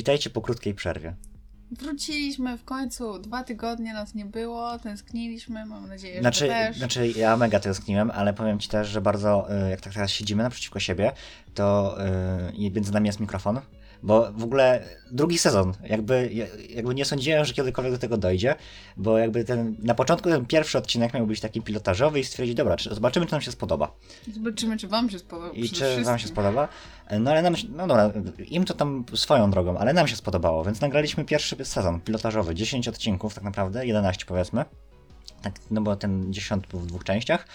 Witajcie po krótkiej przerwie. Wróciliśmy w końcu, dwa tygodnie nas nie było, tęskniliśmy, mam nadzieję, Znaczy, że też. znaczy ja mega tęskniłem, ale powiem ci też, że bardzo, y, jak tak teraz siedzimy naprzeciwko siebie, to y, między nami jest mikrofon, bo w ogóle drugi sezon, jakby, jakby nie sądziłem, że kiedykolwiek do tego dojdzie, bo jakby ten, na początku ten pierwszy odcinek miał być taki pilotażowy i stwierdzić, dobra, czy, zobaczymy, czy nam się spodoba. Zobaczymy, czy wam się spodoba. I czy wam się wszystkim. spodoba? No ale nam, no dobra, im to tam swoją drogą, ale nam się spodobało, więc nagraliśmy pierwszy sezon pilotażowy, 10 odcinków tak naprawdę, 11 powiedzmy. Tak, no bo ten 10 był w dwóch częściach.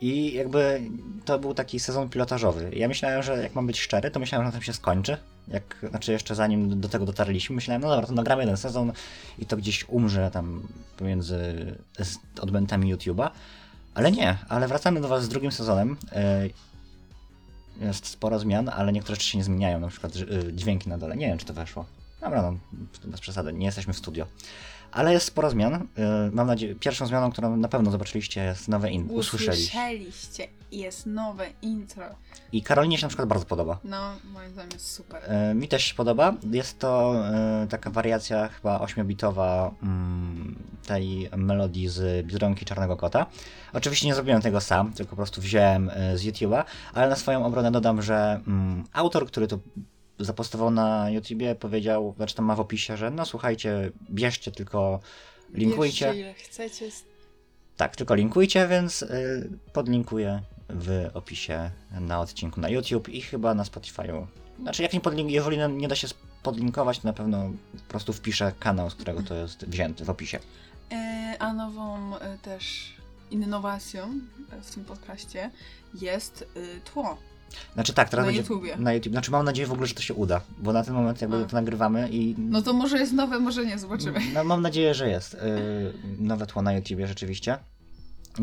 I jakby to był taki sezon pilotażowy. Ja myślałem, że jak mam być szczery, to myślałem, że na tym się skończy. Jak, znaczy jeszcze zanim do tego dotarliśmy, myślałem, no dobra, to nagramy jeden sezon i to gdzieś umrze tam pomiędzy z odbędami YouTube'a. Ale nie, ale wracamy do Was z drugim sezonem. Yy, Jest sporo zmian, ale niektóre rzeczy się nie zmieniają, na przykład yy, dźwięki na dole. Nie wiem, czy to weszło. Dobra, no, bez przesady, nie jesteśmy w studio. Ale jest sporo zmian. Yy, Mam nadzieję, pierwszą zmianą, którą na pewno zobaczyliście, jest nowe in. Usłyszeliście. Usłyszeliście. Jest nowe intro. I Karolinie się na przykład bardzo podoba. No, moim zdaniem jest super. E, Mi też się podoba. Jest to e, taka wariacja chyba 8-bitowa mm, tej melodii z Biedronki Czarnego Kota. Oczywiście nie zrobiłem tego sam, tylko po prostu wziąłem e, z YouTube'a, ale na swoją obronę dodam, że mm, autor, który to zapostował na YouTubie powiedział, znaczy tam ma w opisie, że no słuchajcie, bierzcie tylko linkujcie. Bierzcie ile chcecie. Tak, tylko linkujcie, więc y, podlinkuję w opisie na odcinku na YouTube i chyba na Spotify'u. Znaczy, jak nie podlink- jeżeli nie da się podlinkować, to na pewno po prostu wpiszę kanał, z którego to jest wzięty w opisie. E, a nową e, też innowacją w tym podcaście jest e, tło. Znaczy tak, teraz Na będzie YouTubie. na YouTube. Znaczy mam nadzieję w ogóle, że to się uda, bo na ten moment jakby A. to nagrywamy i No to może jest nowe, może nie, zobaczymy. no, mam nadzieję, że jest y, nowe tło na YouTubie rzeczywiście.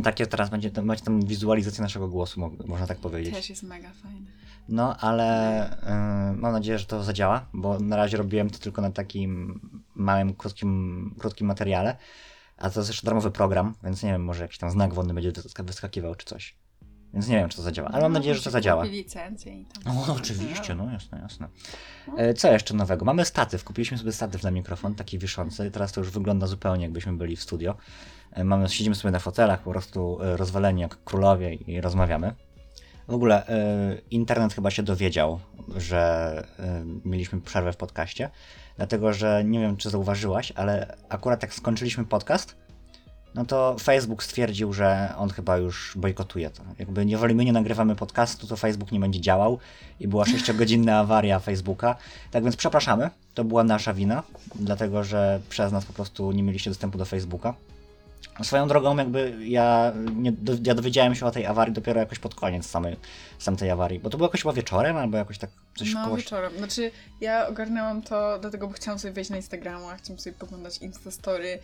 Takie teraz będzie, macie tam wizualizację naszego głosu, mo- można tak powiedzieć. Też jest mega fajne. No, ale y, mam nadzieję, że to zadziała, bo na razie robiłem to tylko na takim małym, krótkim, krótkim materiale. A to jest jeszcze darmowy program, więc nie wiem, może jakiś tam znak wodny będzie wyska- wyskakiwał czy coś. Więc nie wiem, czy to zadziała, ale mam No, nadzieję, że to zadziała. licencję i tam. O, oczywiście, no jasne, jasne. E, Co jeszcze nowego? Mamy statyw. Kupiliśmy sobie statyw na mikrofon, taki wiszący. Teraz to już wygląda zupełnie jakbyśmy byli w studio. E, Mamy, siedzimy sobie na fotelach, po prostu e, rozwaleni jak królowie i rozmawiamy. W ogóle e, internet chyba się dowiedział, że mieliśmy przerwę w podcaście, dlatego że nie wiem, czy zauważyłaś, ale akurat jak skończyliśmy podcast, no to Facebook stwierdził, że on chyba już bojkotuje to. Jakby jeżeli my nie nagrywamy podcastu, to Facebook nie będzie działał i była 6-godzinna awaria Facebooka. Tak więc przepraszamy, to była nasza wina, dlatego że przez nas po prostu nie mieliście dostępu do Facebooka. Swoją drogą, jakby ja, nie, ja dowiedziałem się o tej awarii dopiero jakoś pod koniec samej, sam tej awarii, bo to było jakoś chyba wieczorem, albo jakoś tak coś No koło... wieczorem. Znaczy, ja ogarnęłam to, dlatego bo chciałam sobie wejść na Instagrama, chciałam sobie poglądać Instastory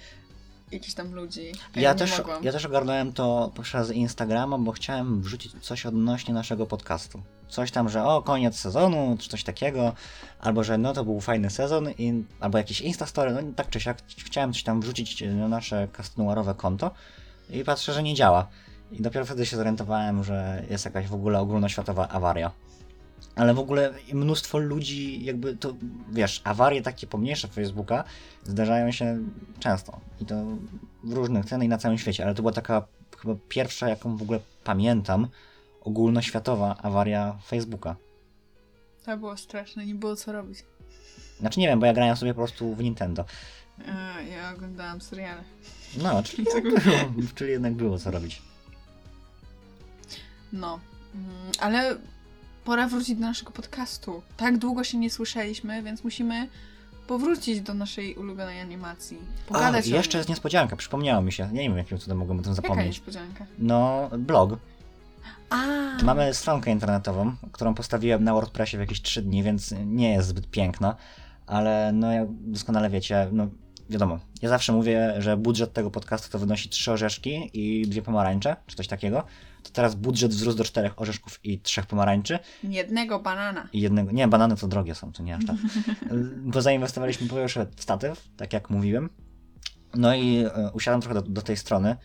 jakichś tam ludzi. Ja, Ja też, mogłam. ja też ogarnąłem to przez Instagrama, bo chciałem wrzucić coś odnośnie naszego podcastu. Coś tam, że o, koniec sezonu, czy coś takiego, albo że no to był fajny sezon, i, albo jakieś Instastory, no tak czy siak, chciałem coś tam wrzucić na nasze kastynuarowe konto i patrzę, że nie działa. I dopiero wtedy się zorientowałem, że jest jakaś w ogóle ogólnoświatowa awaria. Ale w ogóle mnóstwo ludzi, jakby to, wiesz, awarie takie pomniejsze Facebooka zdarzają się często. I to w różnych cenach i na całym świecie. Ale to była taka chyba pierwsza, jaką w ogóle pamiętam, ogólnoświatowa awaria Facebooka. To było straszne, nie było co robić. Znaczy nie wiem, bo ja grałem sobie po prostu w Nintendo. E, ja oglądałam seriale. No, czyli, tak było, czyli jednak było co robić. No. Mm, ale pora wrócić do naszego podcastu. Tak długo się nie słyszeliśmy, więc musimy powrócić do naszej ulubionej animacji. A, Pogadać o jeszcze jest niespodzianka, przypomniało mi się. Nie wiem, jakim cudem mogłem o tym Jaka zapomnieć. niespodzianka? No, blog. A, Mamy stronkę internetową, którą postawiłem na WordPressie w jakieś 3 dni, więc nie jest zbyt piękna, ale no jak doskonale wiecie, no wiadomo, ja zawsze mówię, że budżet tego podcastu to wynosi 3 orzeszki i dwie pomarańcze, czy coś takiego. To teraz budżet wzrósł do 4 orzeszków i 3 pomarańczy jednego banana. i jednego, nie, banany to drogie są, to nie aż tak. Bo zainwestowaliśmy po pierwsze w statyw, tak jak mówiłem, no i e, usiadłem trochę do, do tej strony.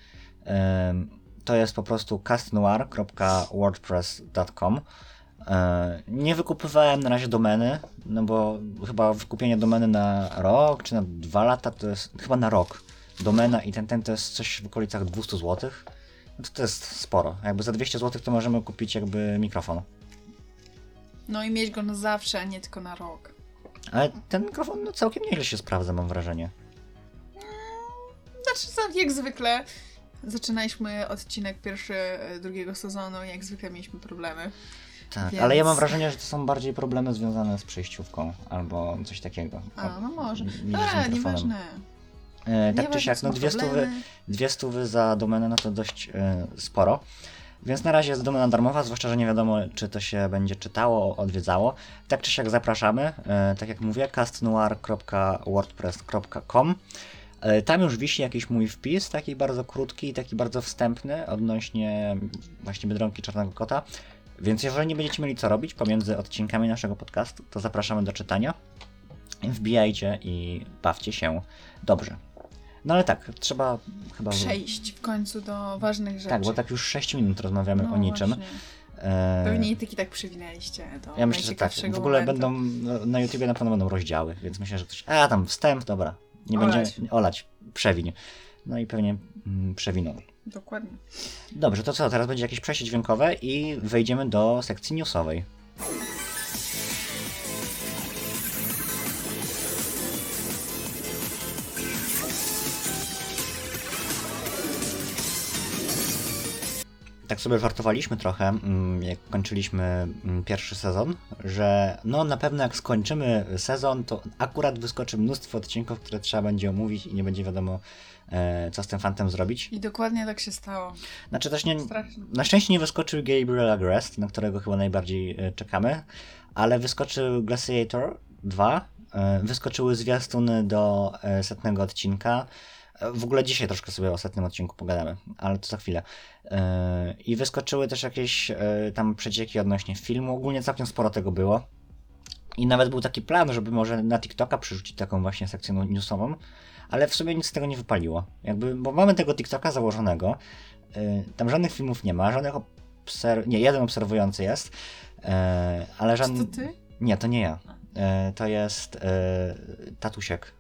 To jest po prostu castnoir.wordpress.com E, nie wykupywałem na razie domeny, no bo chyba wykupienie domeny na rok czy na dwa lata to jest chyba na rok. Domena i ten ten to jest coś w okolicach 200 zł. To, to jest sporo. Jakby za 200 zł to możemy kupić jakby mikrofon. No i mieć go na zawsze, a nie tylko na rok. Ale ten mikrofon no, całkiem nieźle się sprawdza, mam wrażenie. Znaczy, za- jak zwykle, zaczynaliśmy odcinek pierwszy e, drugiego sezonu i jak zwykle mieliśmy problemy. Tak, Więc- ale ja mam wrażenie, że to są bardziej problemy związane z przejściówką albo coś takiego. A, no może. mikrofonem. nieważne. E, tak czy siak, no dwie stówy, dwie stówy za domenę, no to dość e, sporo. Więc na razie jest domena darmowa, zwłaszcza, że nie wiadomo, czy to się będzie czytało, odwiedzało. Tak czy siak zapraszamy. E, tak jak mówię, castnoir.wordpress.com E, Tam już wisi jakiś mój wpis, taki bardzo krótki i taki bardzo wstępny odnośnie właśnie Biedronki Czarnego Kota. Więc jeżeli nie będziecie mieli co robić pomiędzy odcinkami naszego podcastu, to zapraszamy do czytania. Wbijajcie i bawcie się dobrze. No ale tak, trzeba chyba... Przejść w końcu do ważnych rzeczy. Tak, bo tak już 6 minut rozmawiamy no o niczym. Właśnie. E, Pewnie i taki tak przywinęliście do Ja myślę, że tak. W ogóle momentu. będą na YouTubie na pewno będą rozdziały, więc myślę, że ktoś. A tam wstęp, dobra. Nie Olać. będzie olać, przewiń. No i pewnie mm, przewinął. Dokładnie. Dobrze, to co? Teraz będzie jakieś przejście dźwiękowe i wejdziemy do sekcji newsowej. Tak sobie żartowaliśmy trochę, mm, jak kończyliśmy mm, pierwszy sezon, że no na pewno jak skończymy sezon, to akurat wyskoczy mnóstwo odcinków, które trzeba będzie omówić i nie będzie wiadomo, e, co z tym fantem zrobić. I dokładnie tak się stało. Znaczy też nie, na szczęście nie wyskoczył Gabriel Agrest, na którego chyba najbardziej e, czekamy, ale wyskoczył Glaciator 2, e, wyskoczyły zwiastuny do setnego odcinka. E, W ogóle dzisiaj troszkę sobie o setnym odcinku pogadamy, ale to za chwilę. E, I wyskoczyły też jakieś e, tam przecieki odnośnie filmu. Ogólnie całkiem sporo tego było. I nawet był taki plan, żeby może na TikToka przerzucić taką właśnie sekcję newsową, ale w sumie nic z tego nie wypaliło. Jakby, bo mamy tego TikToka założonego, y, tam żadnych filmów nie ma, żadnych obser... Nie, jeden obserwujący jest, ale Czy żadny... to ty? Nie, to nie ja. To jest tatusiek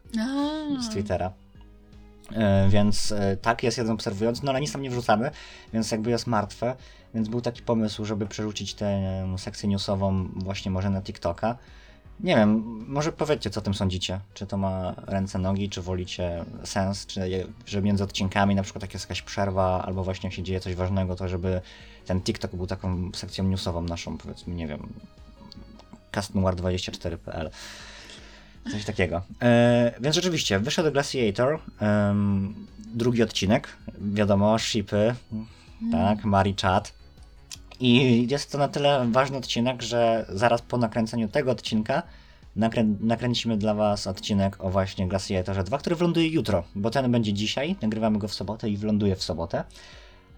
z Twittera. Y, Więc y, tak, jest jeden obserwujący, no ale nic tam nie wrzucamy, więc jakby jest martwe. Więc był taki pomysł, żeby przerzucić tę sekcję newsową właśnie może na TikToka. Nie wiem, może powiedzcie, co o tym sądzicie. Czy to ma ręce, nogi, czy wolicie sens, czy że między odcinkami na przykład jak jest jakaś przerwa, albo właśnie się dzieje coś ważnego, to żeby ten TikTok był taką sekcją newsową naszą, powiedzmy, nie wiem, castnoir24.pl. Coś takiego. E, więc rzeczywiście, wyszedł Glaciator, em, drugi odcinek, wiadomo, shipy, tak, Mari Chat. I jest to na tyle ważny odcinek, że zaraz po nakręceniu tego odcinka nakrę nakręcimy dla Was odcinek o właśnie Glaciatorze 2, który wyląduje jutro, bo ten będzie dzisiaj, nagrywamy go w sobotę i wyląduje w sobotę.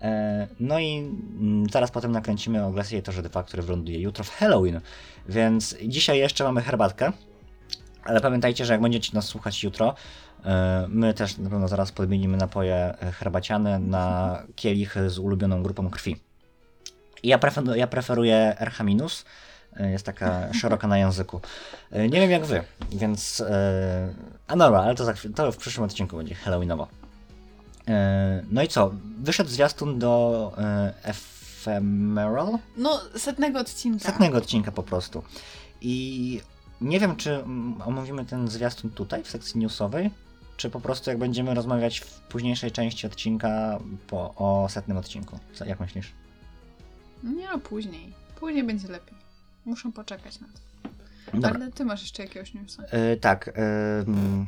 E, No i mm, zaraz potem nakręcimy o Glaciatorze 2, który wyląduje jutro w Halloween. Więc dzisiaj jeszcze mamy herbatkę, ale pamiętajcie, że jak będziecie nas słuchać jutro, e, my też na pewno zaraz podmienimy napoje e, herbaciane na kielich z ulubioną grupą krwi. Ja, prefer, ja preferuję RH-, e, jest taka szeroka na języku. Nie wiem jak wy, więc... A dobra, ale to, za chwilę, to w przyszłym odcinku będzie Halloweenowo. No i co? Wyszedł zwiastun do Ephemeral? No, setnego odcinka. Setnego odcinka po prostu. I nie wiem, czy omówimy ten zwiastun tutaj, w sekcji newsowej, czy po prostu jak będziemy rozmawiać w późniejszej części odcinka po, o setnym odcinku. Co, jak myślisz? Nie no, później. Później będzie lepiej. Muszę poczekać na to. Dobra. Ale ty masz jeszcze jakiegoś newsa. E, tak. ym,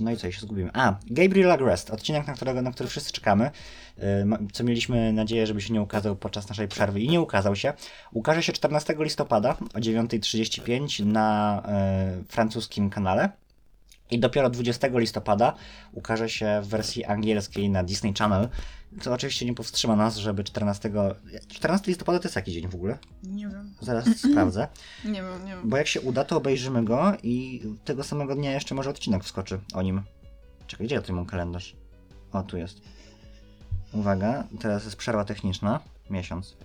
no i co, ja się zgubiłem. A, Gabriel Agrest, odcinek, na, którego, na który wszyscy czekamy, y, ma- co mieliśmy nadzieję, żeby się nie ukazał podczas naszej przerwy i nie ukazał się. Ukaże się 14 listopada o 9.35 na y, francuskim kanale. I dopiero 20 listopada ukaże się w wersji angielskiej na Disney Channel. Co oczywiście nie powstrzyma nas, żeby 14. 14 listopada to jest jaki dzień w ogóle? Nie wiem. Zaraz sprawdzę. Nie wiem, nie wiem. Bo jak się uda, to obejrzymy go i tego samego dnia jeszcze może odcinek wskoczy o nim. Czekaj, gdzie ja tu mam kalendarz? O, tu jest. Uwaga, teraz jest przerwa techniczna. Miesiąc.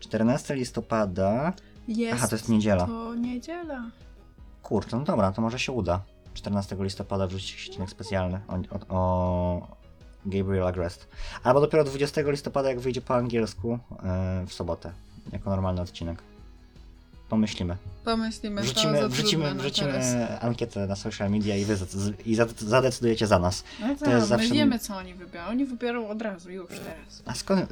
14 listopada. Jest Aha, to jest niedziela. To niedziela. Kurczę, no dobra, to może się uda. 14 listopada wrzucić odcinek specjalny o, o, o Gabriel Agrest. Albo dopiero 20 listopada, jak wyjdzie po angielsku yy, w sobotę, jako normalny odcinek. Pomyślimy. Pomyślimy, Wrzucimy, wrzucimy, wrzucimy teraz. ankietę na social media i wy i zade- zadecydujecie za nas. No to tak, jest my zawsze- wiemy, co oni wybiorą. Oni wybiorą od razu, już teraz. A skąd?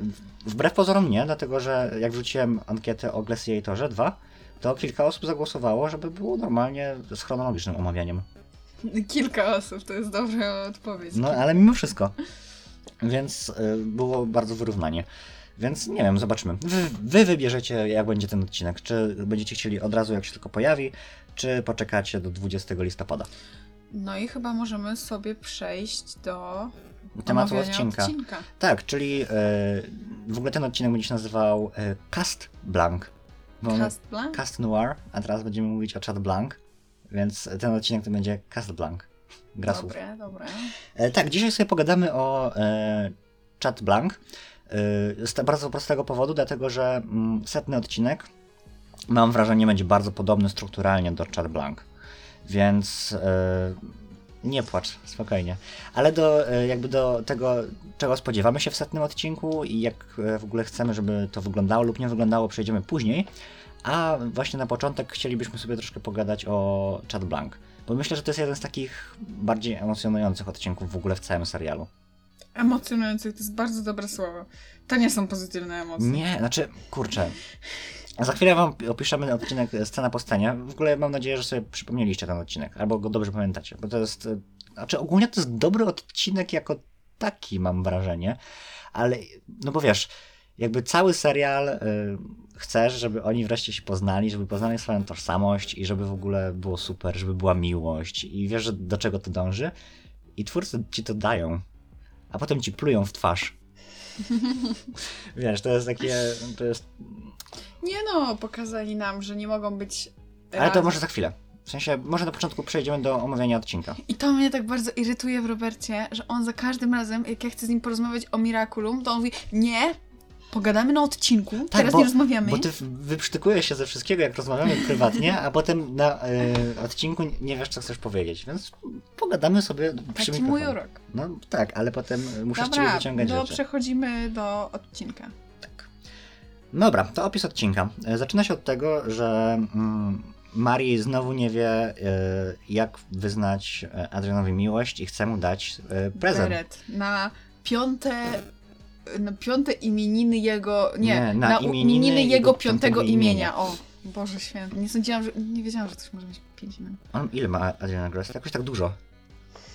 Wbrew pozorom nie, dlatego że jak wrzuciłem ankietę o Glaciatorze 2, to kilka osób zagłosowało, żeby było normalnie z chronologicznym omawianiem. Kilka osób, to jest dobra odpowiedź. No ale mimo wszystko. Więc y, było bardzo wyrównanie. Więc nie wiem, zobaczymy. Wy, wy wybierzecie, jak będzie ten odcinek. Czy będziecie chcieli od razu, jak się tylko pojawi, czy poczekacie do 20 listopada. No i chyba możemy sobie przejść do Tematu odcinka. odcinka. Tak, czyli y, w ogóle ten odcinek będzie się nazywał y, Cast Blank. Cast Blanc? Cast Noir, a teraz będziemy mówić o Chat Blanc, więc ten odcinek to będzie Cast Blanc. Gra słów. Dobre, dobre. E, tak, dzisiaj sobie pogadamy o e, Chat Blanc. E, z bardzo prostego powodu, dlatego że mm, setny odcinek, mam wrażenie, będzie bardzo podobny strukturalnie do Chat Blanc. Więc e, nie płacz, spokojnie. Ale do, e, jakby do tego, czego spodziewamy się w setnym odcinku i jak e, w ogóle chcemy, żeby to wyglądało lub nie wyglądało, przejdziemy później. A właśnie na początek chcielibyśmy sobie troszkę pogadać o Chat Blanc. Bo myślę, że to jest jeden z takich bardziej emocjonujących odcinków w ogóle w całym serialu. Emocjonujących to jest bardzo dobre słowo. To nie są pozytywne emocje. Nie, znaczy, kurczę. Za chwilę wam opiszemy odcinek scena po scenie. W ogóle mam nadzieję, że sobie przypomnieliście ten odcinek, albo go dobrze pamiętacie, bo to jest. Znaczy, ogólnie to jest dobry odcinek jako taki, mam wrażenie, ale no bo wiesz, jakby cały serial y, chcesz, żeby oni wreszcie się poznali, żeby poznali swoją tożsamość i żeby w ogóle było super, żeby była miłość i wiesz, do czego to dąży i twórcy ci to dają, a potem ci plują w twarz. wiesz, to jest takie, to jest Nie no, pokazali nam, że nie mogą być. Ale to może za chwilę. W sensie, może na początku przejdziemy do omawiania odcinka. I to mnie tak bardzo irytuje w Robercie, że on za każdym razem, jak ja chcę z nim porozmawiać o Miraculum, to on mówi: Nie, pogadamy na odcinku, teraz Tak, bo- nie rozmawiamy. Bo ty wyprztykujesz się ze wszystkiego, jak rozmawiamy prywatnie, a potem na y, odcinku nie wiesz, co chcesz powiedzieć. Więc pogadamy sobie przy Taki mój urok. No tak, ale potem muszę z ciebie Dobra, wyciągać no rzeczy. przechodzimy do odcinka. Tak. Dobra, to opis odcinka. E, Zaczyna się od tego, że mm, Marii znowu nie wie, y, jak wyznać Adrianowi miłość i chce mu dać e, prezent. Beret na piąte. Na piąte imieniny jego. Nie, Nie, na na, imieniny imieniny jego jego piątego piątego imienia. imienia. O, Boże święty. Nie sądziłam, że. Nie wiedziałam, że ktoś może mieć pięć imion. On ile ma Adriana Gross? Jakoś tak dużo.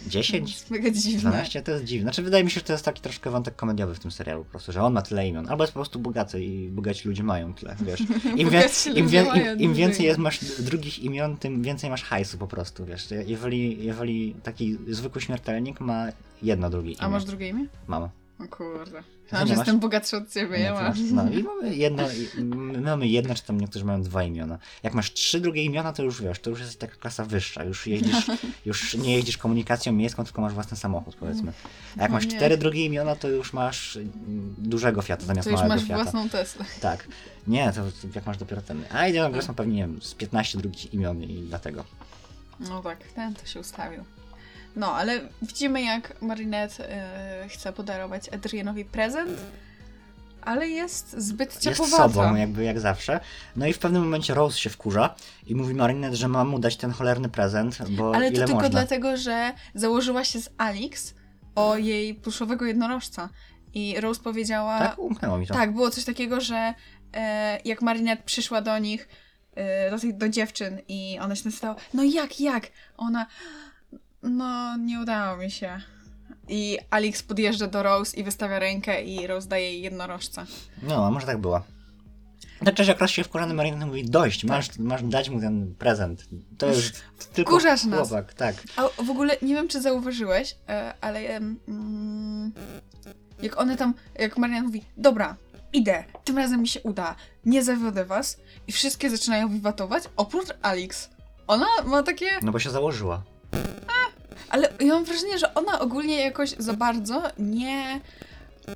To 10? jest mega dziwne. 12? To jest dziwne. Znaczy wydaje mi się, że to jest taki troszkę wątek komediowy w tym serialu po prostu, że on ma tyle imion. Albo jest po prostu bogaty i bogaci ludzie mają tyle, wiesz. Im, wie, im, wie, im, im więcej jest, masz drugich imion, tym więcej masz hajsu po prostu, wiesz. Jeżeli, jeżeli taki zwykły śmiertelnik ma jedno drugie imię. A masz drugie imię? Mam. O kurde. Myślałam, że jestem bogatszy od ciebie, ja mam. No i mamy jedno, i- my mamy jedno, czy tam niektórzy mają dwa imiona. Jak masz trzy drugie imiona, to już wiesz, to już jest taka klasa wyższa, już jeździsz, już nie jeździsz komunikacją miejską, tylko masz własny samochód, powiedzmy. A jak No masz nie. cztery drugie imiona, to już masz mm, dużego Fiata zamiast To już małego masz Fiata. własną Teslę. Tak. Nie, to jak masz dopiero ten. A Indiana Gross ma pewnie, nie wiem, z 15 drugich imion i dlatego. No tak, ten to się ustawił. No, ale widzimy jak Marinette e, chce podarować Adrianowi prezent, ale jest zbyt Jest ciepłowata. sobą, jakby jak zawsze. No i w pewnym momencie Rose się wkurza i mówi Marinette, że ma mu dać ten cholerny prezent, bo Ale to ile tylko można. dlatego, że założyła się z Alix o jej pluszowego jednorożca. I Rose powiedziała... Tak, umknęło mi to. Tak, było coś takiego, że e, jak Marinette przyszła do nich, e, do, tych, do dziewczyn i ona się nastało, no jak, jak? Ona, no nie udało mi się. I Alex podjeżdża do Rose i wystawia rękę i Rose daje jej jednorożca. No, a może tak było. Tak cześć, jak raz się wkurzony Marinette mówi, dość, masz, masz dać mu ten prezent. To jest tylko Wkurzasz nas. chłopak, tak. A w ogóle nie wiem, czy zauważyłeś, e, ale mm, jak one tam, jak Marian mówi, dobra, idę, tym razem mi się uda, nie zawiodę was i wszystkie zaczynają wiwatować, oprócz Alex. Ona ma takie, No bo się założyła. Ale ja mam wrażenie, że ona ogólnie jakoś za bardzo nie,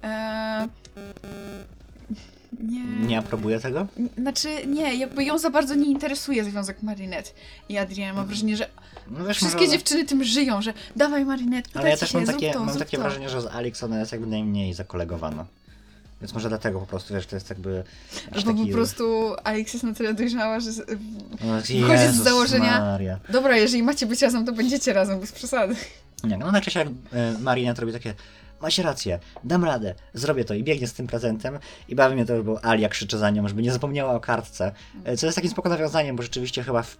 e, nie. Nie aprobuje tego? Znaczy, nie, jakby ją za bardzo nie interesuje związek Marinette i Adriana. Mam wrażenie, że No wiesz, wszystkie może... dziewczyny tym żyją, że dawaj Marinette, Ale ja też się, mam takie, to, mam takie wrażenie, że z Alex ona jest jakby najmniej zakolegowana. Więc może dlatego po prostu, wiesz, to jest jakby... Albo taki... po prostu Alex jest na tyle dojrzała, że... No, wychodzi z założenia- Maria. Dobra, jeżeli macie być razem, to będziecie razem, bez przesady. Nie, no na jak e, Marinette robi takie macie rację, dam radę, zrobię to i biegnie z tym prezentem i bawi mnie to, bo Alia krzyczy za nią, żeby nie zapomniała o kartce, e, co jest takim spoko nawiązaniem, bo rzeczywiście chyba w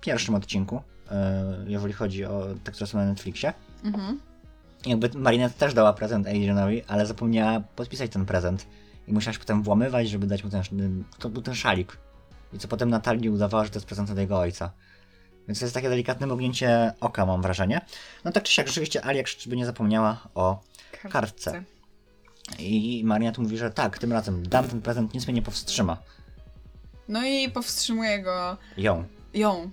pierwszym odcinku, e, jeżeli chodzi o te, które są na Netflixie, Mhm. Jakby Marinette też dała prezent Adrianowi, ale zapomniała podpisać ten prezent i musiała się potem włamywać, żeby dać mu ten, to był ten szalik. I co potem Natalii udawała, że to jest prezent od jego ojca. Więc to jest takie delikatne mrugnięcie oka, mam wrażenie. No tak czy siak, rzeczywiście Alia by nie zapomniała o kartce. I Marinette mówi, że tak, tym razem dam ten prezent, nic mnie nie powstrzyma. No i powstrzymuje go... Ją. ją.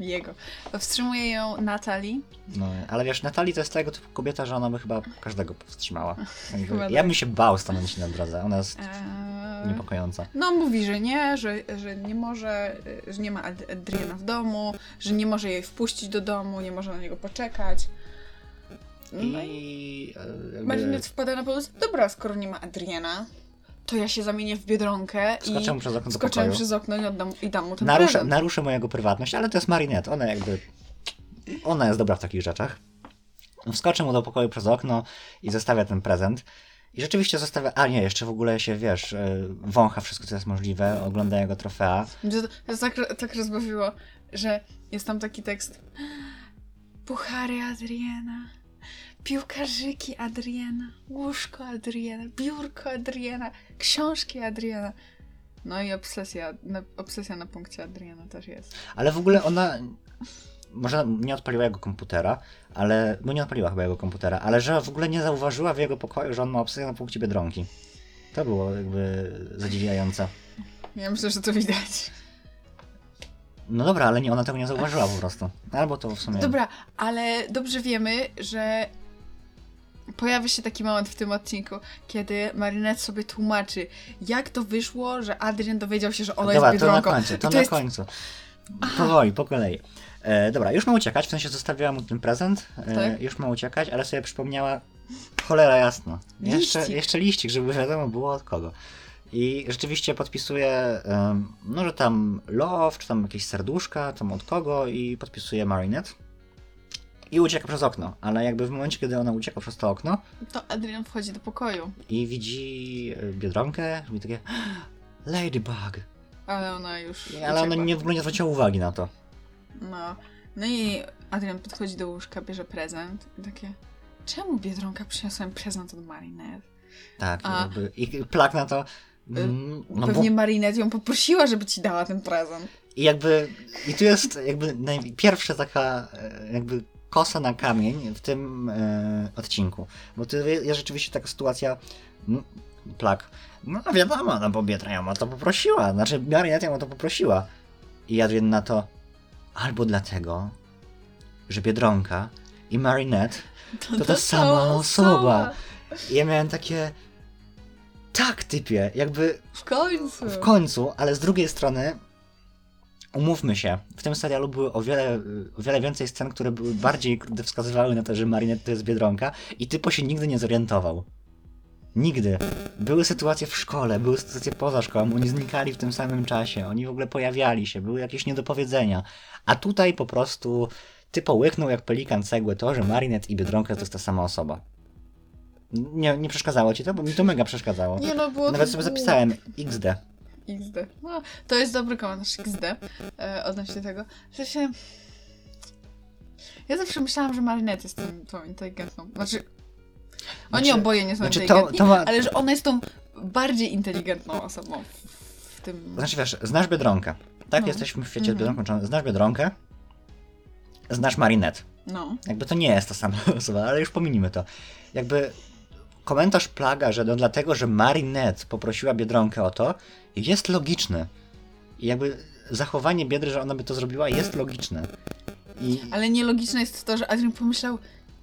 Jego. Powstrzymuje ją Natalie. No, ale wiesz, Natalii to jest tego typu kobieta, że ona by chyba każdego powstrzymała. Jakby, Chyba ja tak. bym się bał stanąć na drodze, ona jest Eee, niepokojąca. No mówi, że nie, że, że nie może, że nie ma Ad- Adriana w domu, że nie może jej wpuścić do domu, nie może na niego poczekać. No i I... e, jakby- Marinette wpada na pomysł, dobra, skoro nie ma Adriana, to ja się zamienię w Biedronkę Skoczę mu i przez okno do skoczę pokoju. przez okno i, oddam, i dam mu ten Naruszę, prezent. naruszę mojego prywatność, ale to jest Marinette. Ona jakby. Ona jest dobra w takich rzeczach. Wskoczę mu do pokoju przez okno i zostawia ten prezent. I rzeczywiście zostawia. A nie, jeszcze w ogóle się wiesz, e, wącha wszystko, co jest możliwe, ogląda jego trofea. Mnie to, to tak, tak rozbawiło, że jest tam taki tekst. Puchary Adriana, piłkarzyki Adriana, łóżko Adriana, biurko Adriana, książki Adriana. No i obsesja na, obsesja na punkcie Adriana też jest. Ale w ogóle ona. Może nie odpaliła jego komputera, ale. No nie odpaliła chyba jego komputera, ale że w ogóle nie zauważyła w jego pokoju, że on ma obsesję na punkcie biedronki. To było jakby zadziwiające. Ja myślę, że to widać. No dobra, ale nie, ona tego nie zauważyła po prostu. Albo to w sumie. Dobra, ale dobrze wiemy, że pojawia się taki moment w tym odcinku, kiedy Marinette sobie tłumaczy, jak to wyszło, że Adrian dowiedział się, że ona Dobra, jest to na Biedronką. końcu, I to, na jest końcu. Powoli, po kolei. E, dobra, już ma uciekać, w sensie zostawiła mu ten prezent, e, Tak. już ma uciekać, ale sobie przypomniała, cholera jasno, jeszcze, Liścik. jeszcze liścik, żeby wiadomo było od kogo. I rzeczywiście podpisuje, em, no że tam love, czy tam jakieś serduszka, tam od kogo i podpisuje Marinette. I ucieka przez okno, ale jakby w momencie, kiedy ona ucieka przez to okno To Adrian wchodzi do pokoju, i widzi e, Biedronkę, robi takie Ladybug. ale ona już Ale ona uciekła. nie, w ogóle nie zwróciła uwagi na to. No. no i Adrian podchodzi do łóżka, bierze prezent i takie czemu Biedronka przyniosła mi prezent od Marinette? Tak, A- jakby, i plak na to. mm, No Pewnie bo, Marinette ją poprosiła, żeby ci dała ten prezent. I jakby. I tu jest jakby pierwsza taka e, jakby kosa na kamień w tym e, odcinku. Bo tu jest rzeczywiście taka sytuacja. mm, Plak. No wiadomo, no bo Biedra ją o to poprosiła. Znaczy ją o to poprosiła. I Adrian na to. Albo dlatego, że Biedronka i Marinette to ta sama osoba. I ja miałem takie. Tak, typie, jakby W końcu. w końcu, ale z drugiej strony, umówmy się, w tym serialu były o wiele, o wiele więcej scen, które były bardziej wskazywały na to, że Marinette to jest Biedronka i typo się nigdy nie zorientował. Nigdy. Były sytuacje w szkole, były sytuacje poza szkołą, oni znikali w tym samym czasie, oni w ogóle pojawiali się, były jakieś niedopowiedzenia. A tutaj po prostu typo łyknął jak pelikan cegłę to, że Marinette i Biedronka to jest ta sama osoba. Nie, nie przeszkadzało ci to? Bo mi to mega przeszkadzało. Nie no, było Nawet sobie zapisałem XD. XD. No, to jest dobry komentarz XD e, odnośnie tego. W sensie... Ja zawsze myślałam, że Marinette jest tą, tą inteligentną. Znaczy, oni Znaczy- oboje nie są znaczy to- inteligentni, to ma- ale że ona jest tą bardziej inteligentną osobą w, w tym... Znaczy wiesz, znasz Biedronkę. Tak, No. jesteśmy w świecie Mhm. Biedronką. Znasz Biedronkę, znasz Marinette. No. Jakby to nie jest ta sama osoba, ale już pominimy to. Jakby komentarz Plaga, że no dlatego, że Marinette poprosiła Biedronkę o to, jest logiczny. I jakby zachowanie Biedry, że ona by to zrobiła, jest logiczne. I Ale nielogiczne jest to, że Adrian pomyślał,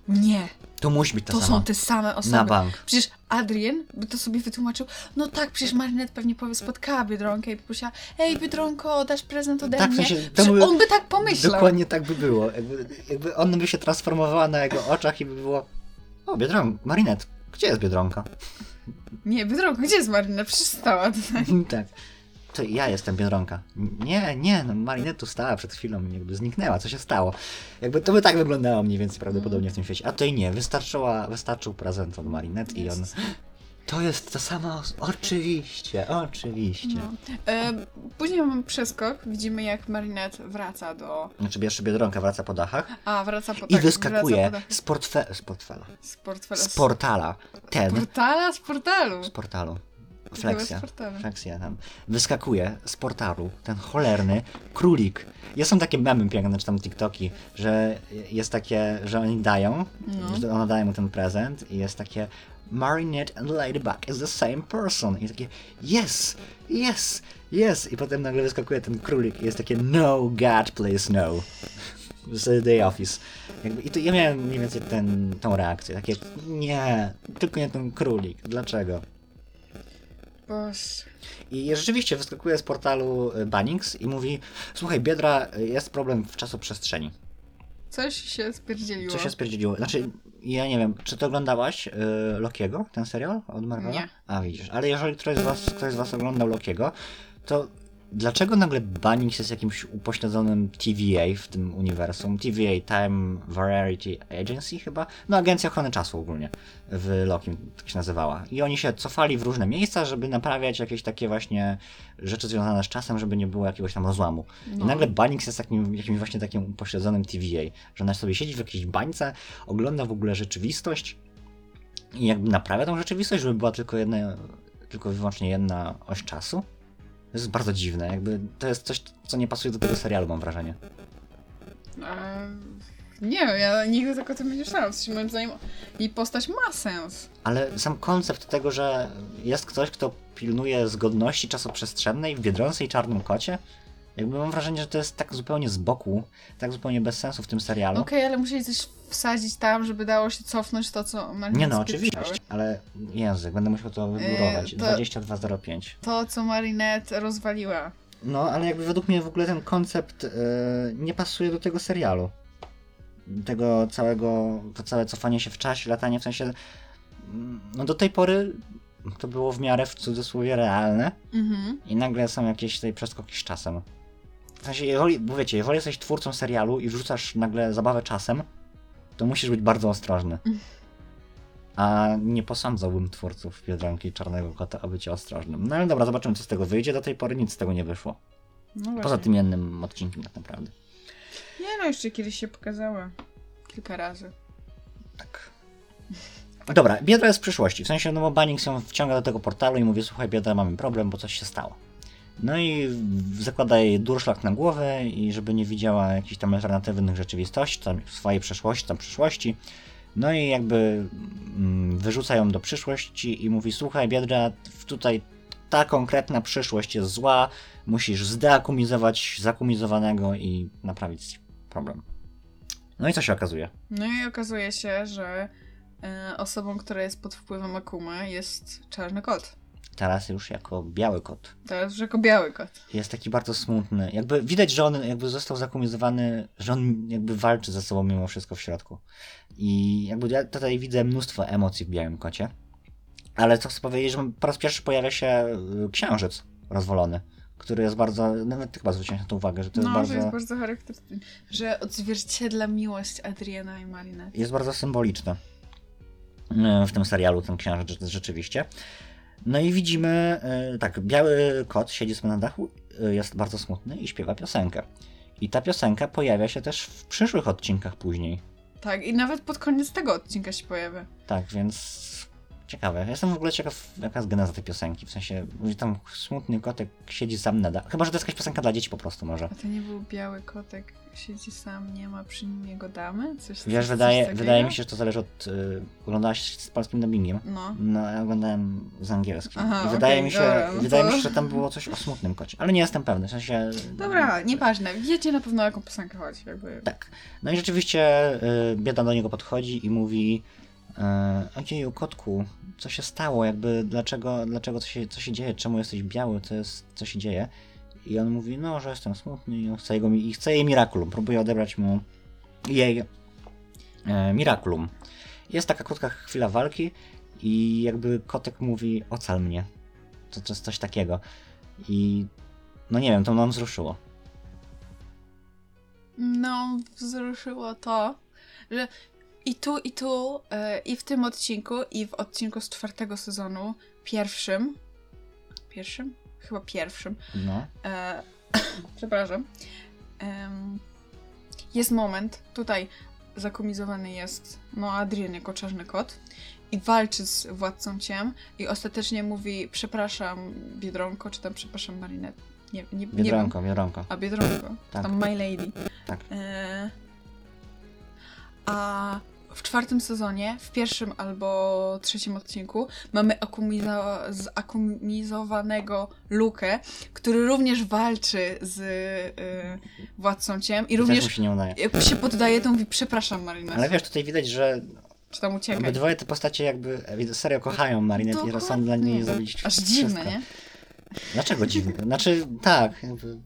nie, To musi być ta To sama. są te same osoby. Na bank. Przecież Adrian by to sobie wytłumaczył, no tak, przecież Marinette pewnie powie, spotkała Biedronkę i powiedziała, ej Biedronko, dasz prezent ode Tak, w mnie. sensie, to Przecież by- on by tak pomyślał. Dokładnie tak by było. Jakby, jakby on by się transformowała na jego oczach i by było o, Biedronka, Marinette, gdzie jest Biedronka? Nie, Biedronko, gdzie jest Marinette? Przecież stała tutaj. tak. To ja jestem Biedronka. Nie, nie, no Marinette tu stała przed chwilą jakby zniknęła, co się stało? Jakby to by tak wyglądało mniej więcej prawdopodobnie w tym świecie. A i nie, wystarczyła, wystarczył prezent od Marinette i on... To jest ta sama os- Oczywiście, oczywiście. No. E, później mamy przeskok, widzimy jak Marinette wraca do... Znaczy jeszcze Biedronka wraca po dachach A, wraca po i tak, wyskakuje wraca po dach- z, portfe- z portfela, z portfela. z portala. Ten, portala? Z portalu. z portalu. Chyba Flexia. z portalu. Flexia tam. Wyskakuje z portalu ten cholerny królik. Ja są takie memy piękne, czy tam TikToki, że jest takie, że oni dają, No. że ona daje mu ten prezent i jest takie Marinette and Ladybug is the same person. I takie yes, yes, yes. I potem nagle wyskakuje ten królik i jest takie no God please no. Z The Office. Jakby, I to ja miałem mniej więcej ten, tą reakcję. Takie nie, tylko nie ten królik. Dlaczego? I rzeczywiście wyskakuje z portalu y, Bannings i mówi: Słuchaj, Biedra, y, jest problem w czasoprzestrzeni. Coś się spierdzieliło. Co się spierdzieliło? Znaczy, ja nie wiem, czy ty oglądałaś y, Lokiego, ten serial od Marvela? Nie. A widzisz, ale jeżeli ktoś z was, ktoś z was oglądał Lokiego, to dlaczego nagle Bannings jest jakimś upośledzonym TVA w tym uniwersum? TVA, Time Variety Agency chyba? No, Agencja Ochrony Czasu ogólnie w Loki, tak się nazywała. I oni się cofali w różne miejsca, żeby naprawiać jakieś takie właśnie rzeczy związane z czasem, żeby nie było jakiegoś tam rozłamu. I No. nagle Bannings jest takim, jakimś właśnie takim upośledzonym TVA, że ona sobie siedzi w jakiejś bańce, ogląda w ogóle rzeczywistość i jakby naprawia tą rzeczywistość, żeby była tylko jedna, tylko i wyłącznie jedna oś czasu. To jest bardzo dziwne, jakby to jest coś, co nie pasuje do tego serialu, mam wrażenie. Nie wiem, ja nigdy tak o tym nie myślałam. W sensie, moim zdaniem jej postać ma sens. Ale sam koncept tego, że jest ktoś, kto pilnuje zgodności czasoprzestrzennej w Biedronce i Czarnym Kocie, jakby mam wrażenie, że to jest tak zupełnie z boku, tak zupełnie bez sensu w tym serialu. Okej, ale musieli coś wsadzić tam, żeby dało się cofnąć to, co Marinette Nie no, oczywiście, ale język, będę musiał to wygórować. to- 2205. To, co Marinette rozwaliła. No, ale jakby według mnie w ogóle ten koncept e, nie pasuje do tego serialu. Tego całego, to całe cofanie się w czasie, latanie w sensie. mm, No do tej pory to było w miarę w cudzysłowie realne Mhm. i nagle są jakieś tutaj przeskoki z czasem. W sensie, jeżeli, bo wiecie, jeżeli jesteś twórcą serialu i wrzucasz nagle zabawę czasem, to musisz być bardzo ostrożny. A nie posądzałbym twórców Biedronki i Czarnego Kota o bycie ostrożnym. No ale dobra, zobaczymy co z tego wyjdzie. Do tej pory nic z tego nie wyszło. No. Poza tym jednym odcinkiem tak naprawdę. Nie no, jeszcze kiedyś się pokazała. Kilka razy. Tak. Dobra, Biedra jest w przyszłości. W sensie, no bo Banning się wciąga do tego portalu i mówi, słuchaj Biedra, mamy problem, bo coś się stało. No i zakłada jej durszlak na głowę i żeby nie widziała jakichś tam alternatywnych rzeczywistości, tam swojej przeszłości, tam przyszłości. No i jakby mm, wyrzuca ją do przyszłości i mówi, słuchaj Biedra, tutaj ta konkretna przyszłość jest zła, musisz zdeakumizować zakumizowanego i naprawić problem. No i co się okazuje? No i okazuje się, że e, osobą, która jest pod wpływem Akumy jest czarny kot. Teraz już jako biały kot. Teraz już jako biały kot. Jest taki bardzo smutny. Jakby widać, że on jakby został zakumizowany, że on jakby walczy ze sobą mimo wszystko w środku. I jakby ja tutaj widzę mnóstwo emocji w białym kocie. Ale co chcę powiedzieć, że po raz pierwszy pojawia się y, księżyc rozwolony, który jest bardzo. Nawet ty chyba zwróciłeś na to uwagę, że to jest no, bardzo. że jest bardzo charakterystyczne. Że odzwierciedla miłość Adriana i Marinette. jest bardzo symboliczne y, w tym serialu, ten księżyc rze- rzeczywiście. No i widzimy, y, tak, biały kot siedzi sobie na dachu, y, jest bardzo smutny i śpiewa piosenkę. I ta piosenka pojawia się też w przyszłych odcinkach później. Tak, i nawet pod koniec tego odcinka się pojawia. Tak, więc ciekawe. Jestem w ogóle ciekaw, jaka jest geneza tej piosenki. W sensie, że tam smutny kotek siedzi sam na. Chyba, że to jest jakaś piosenka dla dzieci po prostu może. A to nie był biały kotek, siedzi sam, nie ma przy nim jego damy? Coś, coś, Wiesz, coś wydaje, takiego? wydaje mi się, że to zależy od... Y, oglądałaś z polskim dubbingiem? No. No, ja oglądałem z angielskim. Aha, I wydaje, okej, mi się, dobra, no wydaje to- mi się, że tam było coś o smutnym kocie. Ale nie jestem pewny. W sensie. Dobra, nieważne. Wiecie na pewno, o jaką piosenkę chodzi. Jakby. Tak. No i rzeczywiście y, bieda do niego podchodzi i mówi: ojeju, kotku, co się stało, jakby, dlaczego, dlaczego co się, co się dzieje, czemu jesteś biały, co jest, co się dzieje? I on mówi, no, że jestem smutny i on chce, jego, i chce jej Miraculum, próbuje odebrać mu jej e, Miraculum. Jest taka krótka chwila walki i jakby kotek mówi, ocal mnie. To, to jest coś takiego. I no nie wiem, to nam wzruszyło. No, wzruszyło to, że i tu, i tu, e, i w tym odcinku, i w odcinku z czwartego sezonu, pierwszym, pierwszym? Chyba pierwszym, No. e, przepraszam, em, jest moment, tutaj zakomizowany jest, no, Adrian jako czarny kot i walczy z Władcą Ciem i ostatecznie mówi, przepraszam, Biedronko, czy tam przepraszam, Marinette, nie, nie, nie wiem. Biedronko, biedronko. A Biedronko, Tak. tam My Lady. Tak. E, a w czwartym sezonie, w pierwszym albo trzecim odcinku, mamy akumiza- zakumizowanego Lukę, który również walczy z y, Władcą Ciem i mu również się nie udaje. jak się poddaje, to mówi przepraszam Marinette. Ale wiesz, tutaj widać, że Czy tam uciekaj. obydwoje te postacie jakby e, serio kochają Marinette i są dla niej zrobić Aż wszystko. dziwne, nie? Dlaczego dziwne? Znaczy, tak. jakby-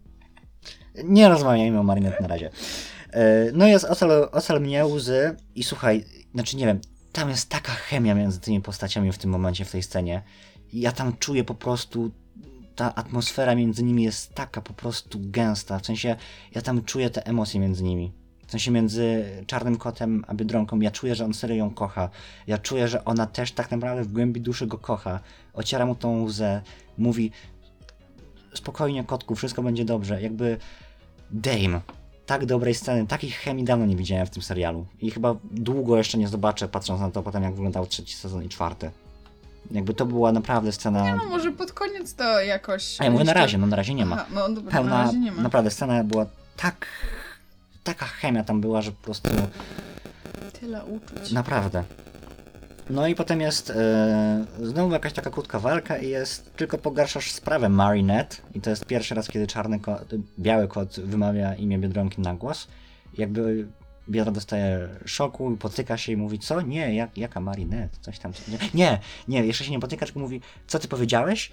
Nie rozmawiajmy o Marinette na razie. E, No jest ocal, ocal mnie, łzy i słuchaj, znaczy nie wiem, tam jest taka chemia między tymi postaciami w tym momencie, w tej scenie. Ja tam czuję po prostu, ta atmosfera między nimi jest taka po prostu gęsta. W sensie, ja tam czuję te emocje między nimi. W sensie między Czarnym Kotem a Biedronką. Ja czuję, że on serio ją kocha. Ja czuję, że ona też tak naprawdę w głębi duszy go kocha. Ociera mu tą łzę. Mówi, spokojnie kotku, wszystko będzie dobrze. Jakby Dame. Tak dobrej sceny, takiej chemii dawno nie widziałem w tym serialu. I chyba długo jeszcze nie zobaczę, patrząc na to potem, jak wyglądał trzeci sezon i czwarty. Jakby to była naprawdę scena... No może pod koniec to jakoś... A ja mówię na razie, no na razie nie ma. Aha, no dobra, na Pełna, razie nie ma. naprawdę scena była tak... Taka chemia tam była, że po prostu Tyle uczuć. naprawdę. No i potem jest e, znowu jakaś taka krótka walka i jest tylko pogarszasz sprawę Marinette i to jest pierwszy raz, kiedy czarny kot, biały kot wymawia imię Biedronki na głos. Jakby Biedra dostaje szoku, potyka się i mówi, co? Nie, jak, jaka Marinette? Coś tam. Nie, nie, jeszcze się nie potyka, tylko mówi, co ty powiedziałeś?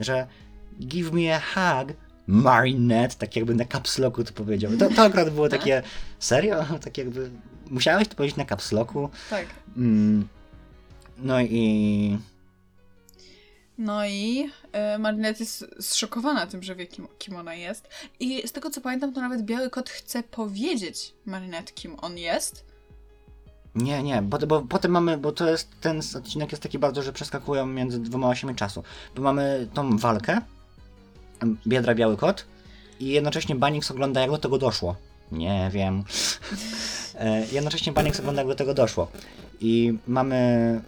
Że give me a hug, Marinette, tak jakby na caps locku to powiedział. To, to akurat było takie, serio? Tak jakby, musiałeś to powiedzieć na caps locku? Tak. Mm, no i No i e, Marinette jest zszokowana tym, że wie, kim, kim ona jest. I z tego co pamiętam, to nawet Biały Kot chce powiedzieć Marinette, kim on jest. nie, nie, bo, bo potem mamy, bo to jest, ten odcinek jest taki bardzo, że przeskakują między dwoma osiami czasu. Bo mamy tą walkę, Biedra Biały Kot i jednocześnie Banix ogląda jak do tego doszło. Nie wiem. E, jednocześnie Banix ogląda jak do tego doszło. I mamy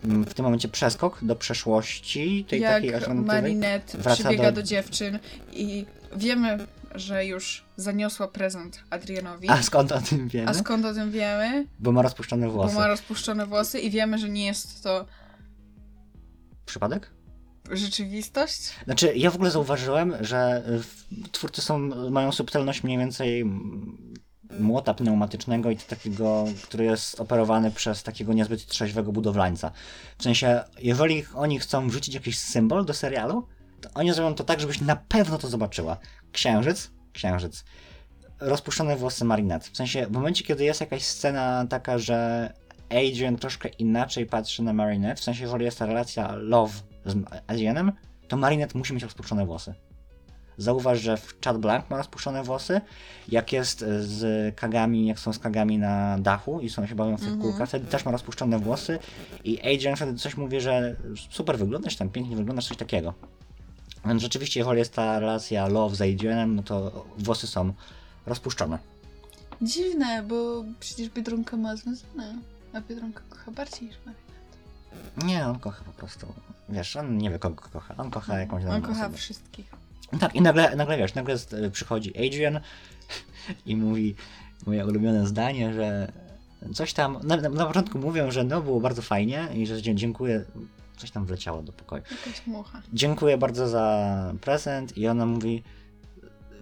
mm, w tym momencie przeskok do przeszłości, tej takiej jak alternatywnej. Marinette wraca przybiega do- do... dziewczyn i wiemy, że już zaniosła prezent Adrianowi. A skąd o tym wiemy? A skąd o tym wiemy? Bo ma rozpuszczone Bo włosy. ma rozpuszczone włosy i wiemy, że nie jest to Przypadek? rzeczywistość. Znaczy, ja w ogóle zauważyłem, że w- twórcy są, mają subtelność mniej więcej mm, młota pneumatycznego i takiego, który jest operowany przez takiego niezbyt trzeźwego budowlańca. W sensie, jeżeli oni chcą wrzucić jakiś symbol do serialu, to oni zrobią to tak, żebyś na pewno to zobaczyła. Księżyc, księżyc. Rozpuszczone włosy Marinette. W sensie, w momencie, kiedy jest jakaś scena taka, że Adrian troszkę inaczej patrzy na Marinette, w sensie, jeżeli jest ta relacja love z Adrianem, to Marinette musi mieć rozpuszczone włosy. Zauważ, że w Chad Blanc ma rozpuszczone włosy, jak jest z Kagami, jak są z Kagami na dachu i są się bawią w tych Mhm. kulkach, wtedy też ma rozpuszczone włosy i Adrian wtedy coś mówi, że super wyglądasz, tam pięknie wyglądasz, coś takiego. Więc rzeczywiście, jeżeli jest ta relacja love z Adrianem, no to włosy są rozpuszczone. Dziwne, bo przecież Biedronka ma związane. A Biedronka kocha bardziej niż Marinette. Nie, on kocha po prostu, wiesz, on nie wie kogo kocha, on kocha jakąś On daną kocha osobę. wszystkich. Tak, i nagle, nagle wiesz, nagle e, przychodzi Adrian i mówi moje ulubione zdanie, że coś tam, na, na, początku mówią, że no było bardzo fajnie i że dziękuję, coś tam wleciało do pokoju. Jakaś mucha. Dziękuję bardzo za prezent i ona mówi,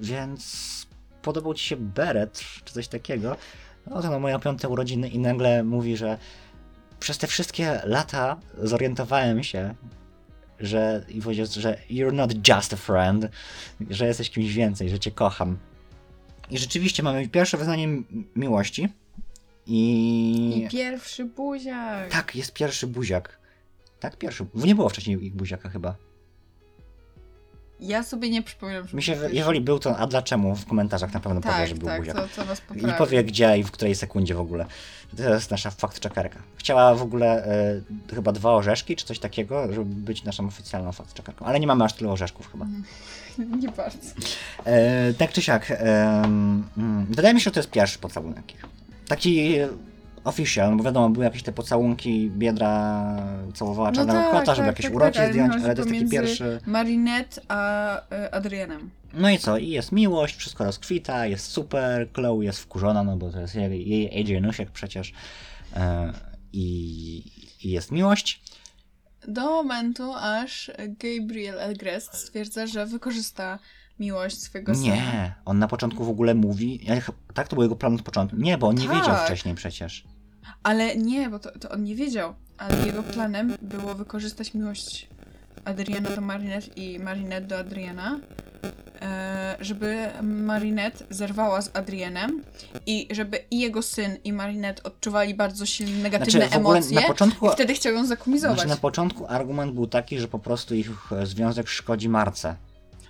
więc podobał ci się beret, czy coś takiego. No to na moje piąte urodziny i nagle mówi, że przez te wszystkie lata zorientowałem się, że i powiedział, że you're not just a friend, że jesteś kimś więcej, że cię kocham. I rzeczywiście mamy pierwsze wyznanie mi- miłości. I... I pierwszy buziak. Tak, jest pierwszy buziak. Tak, pierwszy. Nie było wcześniej ich buziaka chyba. Ja sobie nie przypominam, że Mi się, jeżeli był to, a dlaczemu w komentarzach na pewno powie, Tak, że był tak, buziak. to, to nas I powie gdzie i w której sekundzie w ogóle. To jest nasza fact-checkerka. Chciała w ogóle e, chyba dwa orzeszki czy coś takiego, żeby być naszą oficjalną fact-checkerką. Ale nie mamy aż tylu orzeszków chyba. Nie bardzo. E, tak czy siak, e, wydaje mi się, że to jest pierwszy pocałunek. Taki official, no bo wiadomo, były jakieś te pocałunki, Biedra całowała No czarnego tak, kota, żeby tak, jakieś tak, uroki tak, zdjąć, chodzi ale to jest taki pierwszy... Marinette a y, Adrianem. No i co? I jest miłość, wszystko rozkwita, jest super, Chloe jest wkurzona, no bo to jest jej, jej AJ Nusiek przecież. E, i, I jest miłość. Do momentu, aż Gabriel Elgrest stwierdza, że wykorzysta miłość swojego syna. Nie, on na początku w ogóle mówi, tak to był jego plan od początku. Nie, bo on nie Tak. wiedział wcześniej przecież. Ale nie, bo to, to on nie wiedział. Ale jego planem było wykorzystać miłość Adriana do Marinette i Marinette do Adriana, e, żeby Marinette zerwała z Adrianem i żeby i jego syn i Marinette odczuwali bardzo silne negatywne Znaczy, emocje na początku- i wtedy chciał ją zakumizować. Znaczy na początku argument był taki, że po prostu ich e, związek szkodzi Marce.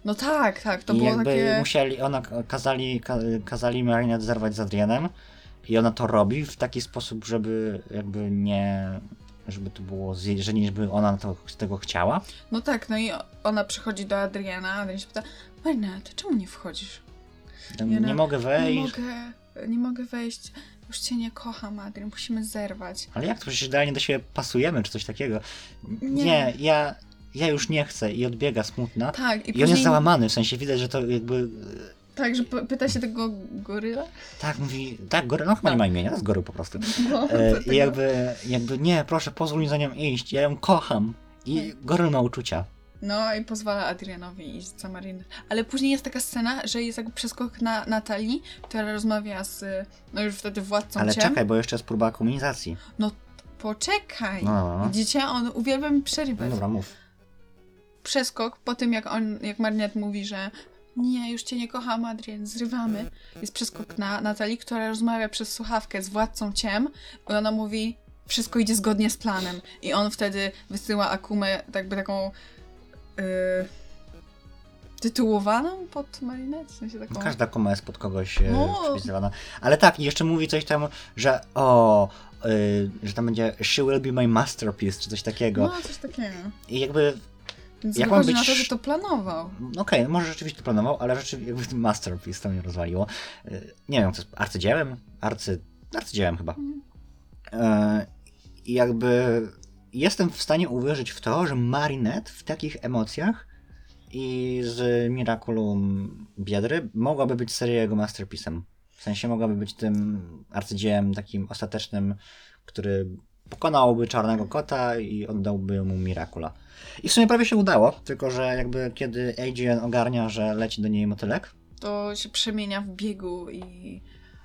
No tak, tak, to I było jakby takie... musieli, ona kazali, ka, kazali Marinette zerwać z Adrianem i ona to robi w taki sposób, żeby jakby nie, żeby to było, z że nie żeby ona to, tego chciała. No tak, no i ona przychodzi do Adriana, Adrian się pyta, Marinette, czemu nie wchodzisz? Nie, mogę Nie wejść. mogę, nie mogę wejść, już cię nie kocham, Adrian, musimy zerwać. Ale jak to przecież idealnie do siebie pasujemy, czy coś takiego? Nie, Nie. ja, ja już nie chcę i odbiega smutna. Tak, i, I on jest załamany, w sensie widać, że to jakby. Tak, że pyta się tego goryla? Tak, mówi. Tak, gory, no chyba nie ma imienia, to jest gory po prostu. No, E, I jakby, jakby, nie, proszę, pozwól mi za nią iść, ja ją kocham. I goryl ma uczucia. No i pozwala Adrianowi iść za Marinette. Ale później jest taka scena, że jest jakby przeskok na Natalii, która rozmawia z, no już wtedy władcą Ale ciem. czekaj, bo jeszcze jest próba komunizacji. No poczekaj. No, no, no. Widzicie, on uwielbia mi przerywać. No dobra, mów. przeskok po tym, jak on, jak Marinette mówi, że nie, już cię nie kocham, Adrian, zrywamy. Jest przeskok na Natalii, która rozmawia przez słuchawkę z władcą ciem i ona mówi, wszystko idzie zgodnie z planem. I on wtedy wysyła Akumę jakby taką yy, tytułowaną pod Marinette, w sensie taką... No, Każda koma jest pod kogoś e, No. przypisywana. Ale tak, i jeszcze mówi coś tam, że o, y, że tam będzie she will be my masterpiece, czy coś takiego. No, coś takiego. I jakby Więc Jak wychodzi być na to, że to planował. No Okej, może rzeczywiście to planował, ale rzeczywiście jakby ten masterpiece to mnie rozwaliło. Y, Nie wiem, co jest arcydziełem? Arcy... Arcydziełem chyba. E, I jakby jestem w stanie uwierzyć w to, że Marinette w takich emocjach i z Miraculum Biedry mogłaby być seria jego masterpiece'em. W sensie mogłaby być tym arcydziełem takim ostatecznym, który pokonałby Czarnego Kota i oddałby mu Miracula. I w sumie prawie się udało, tylko że jakby kiedy Adrian ogarnia, że leci do niej motylek, To się przemienia w biegu i...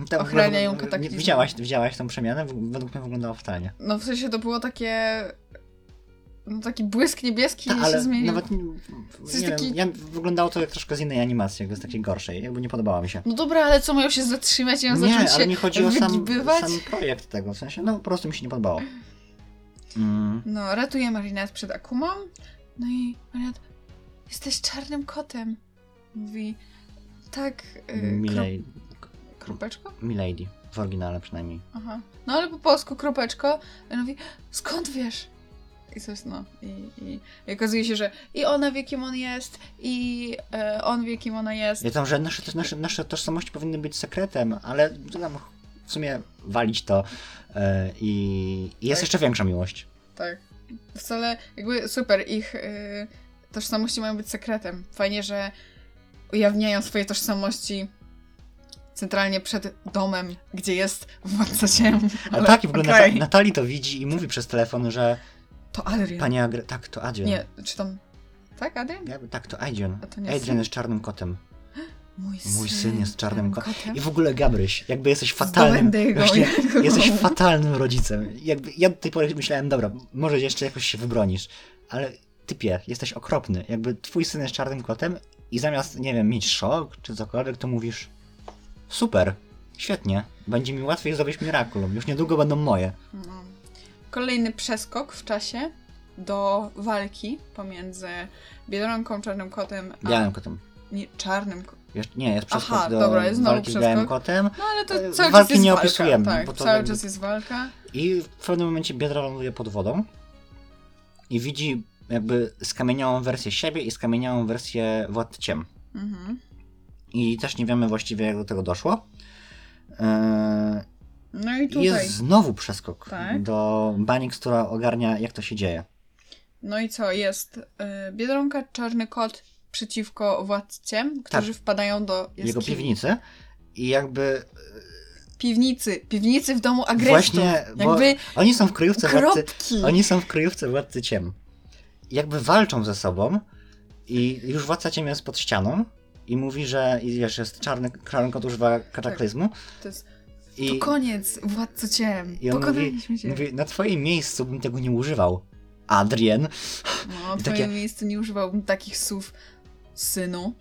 to Ochrania ją nie- kataklizmem. Widziałaś, widziałaś tą przemianę? Według mnie wyglądało fatalnie. No w sensie to było takie... No taki błysk niebieski Ta, się ale zmienił. nawet nie, nie taki- wiem, ja, wyglądało to jak troszkę z innej animacji, jakby z takiej gorszej, jakby nie podobała mi się. No dobra, ale co, mają się zatrzymać i Nie, zacząć ale się nie chodzi o sam, sam projekt tego, w sensie, no po prostu mi się nie podobało. Mm. No, ratuje Marinette przed Akumą. No i Marinette, jesteś czarnym kotem. Mówi, tak, yy, kro- kropeczko? Milady, w oryginale przynajmniej. Aha. No ale po polsku kropeczko. I on mówi, skąd wiesz? I coś, no. I, i, i okazuje się, że i ona wie, kim on jest, i e, on wie, kim ona jest. Ja tam, że nasze, nasze, nasze tożsamości powinny być sekretem, ale to tam w sumie walić to e, i, i jest Tak. jeszcze większa miłość. Tak. Wcale, jakby super, ich y, tożsamości mają być sekretem. Fajnie, że ujawniają swoje tożsamości centralnie przed domem, gdzie jest władca ciem. A Ale tak, i w ogóle okej. Nata- Natalii to widzi i mówi przez telefon, że To Adrian. Panie Agre... Tak, to Adrian. Nie, czy tam... Tak, Adrian? Ja, tak, to Adrian. A to Adrian jest czarnym kotem. Mój syn, Mój syn jest czarnym ko- kotem. I w ogóle Gabryś, jakby jesteś fatalnym, właśnie, jesteś fatalnym rodzicem. Jakby, ja do tej pory myślałem, dobra, może jeszcze jakoś się wybronisz, ale typie, jesteś okropny. Jakby twój syn jest czarnym kotem i zamiast, nie wiem, mieć szok czy cokolwiek, to mówisz super, świetnie, będzie mi łatwiej zrobić mirakulum, już niedługo będą moje. No. Kolejny przeskok w czasie do walki pomiędzy Biedronką, Czarnym Kotem, a Białym kotem. Nie, Czarnym nie, jest przeskok Aha, do dobra, jest walki z białym kotem No ale E, to cały walki czas jest nie walka. opisujemy, Tak, bo to cały jakby- czas jest walka. i w pewnym momencie Biedra ląduje pod wodą i widzi jakby skamieniałą wersję siebie i skamieniałą wersję Władcy Ciem. Mhm. I też nie wiemy właściwie jak do tego doszło. Eee, No i i tutaj. jest znowu przeskok Tak. do Banix, która ogarnia jak to się dzieje. No i co? Jest y, Biedronka, Czarny Kot przeciwko władciem, którzy wpadają do jaskini. Tak. Jego piwnicy i jakby Piwnicy. Piwnicy w domu agrestów. właśnie, bo Jakby oni są w kryjówce władcy, kropki. oni są w kryjówce Władcy Ciem. Jakby walczą ze sobą i już Władca Ciem jest pod ścianą i mówi, że i wiesz, jest czarny, czarny kot używa kataklizmu To jest i, to koniec, władco ciem. i on mówi, Pokonaliśmy cię. mówi, na twoim miejscu bym tego nie używał. Adrien. No, w i twoim takie- miejscu nie używałbym takich słów synu.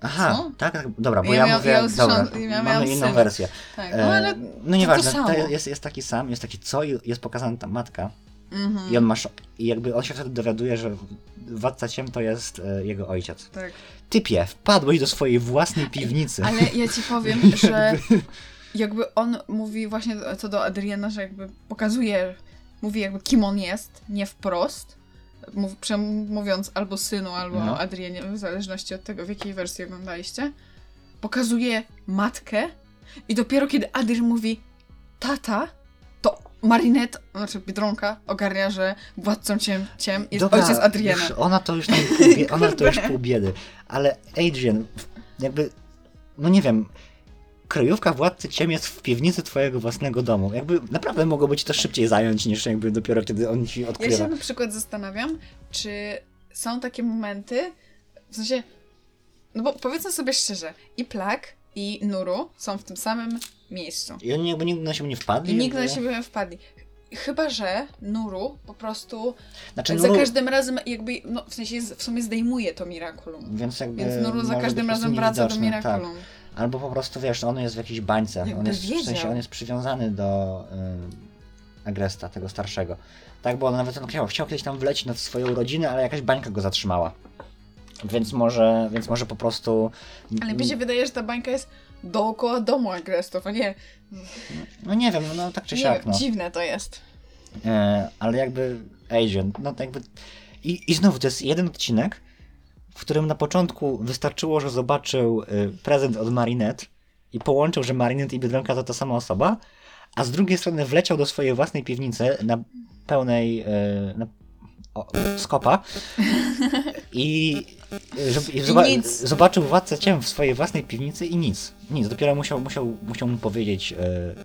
Aha, Co? tak, tak, dobra, bo Ja ja, mówię, ja dobra, ja mamy inną wersję. Tak, E, no ale no nieważne, to to jest, jest taki sam, jest taki co i jest pokazana ta matka Mhm, i on ma szok. I jakby on się wtedy dowiaduje, że Władca Ciem to jest e, jego ojciec. tak. Typie, wpadłeś do swojej własnej piwnicy. Ale ja ci powiem, że jakby on mówi właśnie co do Adriana, że jakby pokazuje, mówi jakby kim on jest, nie wprost, mów, mówiąc albo synu, albo No. Adrianie, w zależności od tego, w jakiej wersji oglądaliście, pokazuje matkę i dopiero kiedy Adrian mówi tata, to Marinette, znaczy Biedronka, ogarnia, że władcą ciem, ciem jest Dobra, ojciec Adriana. Już, ona to już tam pół ona to już pół biedy. Ale Adrian, jakby, no nie wiem, kryjówka Władcy Ciem jest w piwnicy twojego własnego domu. Jakby naprawdę mogłoby ci to szybciej zająć, niż jakby dopiero kiedy on ci Ja odkrywa. się na przykład zastanawiam, czy są takie momenty, w sensie, no bo powiedzmy sobie szczerze, i Plak, i Nuru są w tym samym miejscu. I oni jakby nigdy na siebie nie wpadli. I nigdy na siebie nie wpadli. Chyba, że Nuru po prostu Znaczy, za Nuru, każdym razem jakby, no w sensie w sumie zdejmuje to Miraculum. Więc jakby Więc Nuru za każdym być razem wraca do niewidoczny, tak. Albo po prostu, wiesz, on jest w jakiejś bańce. On Jakby jest, w sensie, wiedział. on jest przywiązany do y, Agresta, tego starszego. Tak, bo on nawet on chciał, chciał kiedyś tam wlecieć na swoją rodzinę, ale jakaś bańka go zatrzymała. Więc może, więc może po prostu... Ale mi się wydaje, że ta bańka jest dookoła domu Agrestów, a nie, No nie wiem, no tak czy nie siak, no. dziwne to jest. E, ale jakby Agent, no to jakby... I, I znowu, to jest jeden odcinek, w którym na początku wystarczyło, że zobaczył y, prezent od Marinette i połączył, że Marinette i Biedronka to ta sama osoba, a z drugiej strony wleciał do swojej własnej piwnicy na pełnej y, na, o, skopa i, żeby, i zobaczył Władcę Ciem w swojej własnej piwnicy i nic. Nic, dopiero musiał, musiał, musiał mu powiedzieć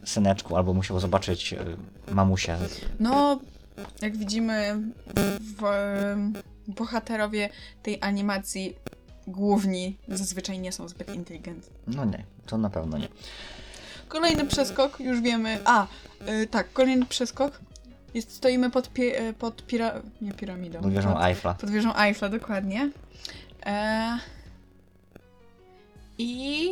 y, syneczku, albo musiał zobaczyć y, mamusię. No, jak widzimy, w, bohaterowie tej animacji główni zazwyczaj nie są zbyt inteligentni. No nie, to na pewno nie. Kolejny przeskok, już wiemy. A, y, tak, kolejny przeskok. Jest, stoimy pod, pie, y, pod pira, nie piramidą. Pod wieżą Eiffla. pod wieżą Eiffla, dokładnie. E, I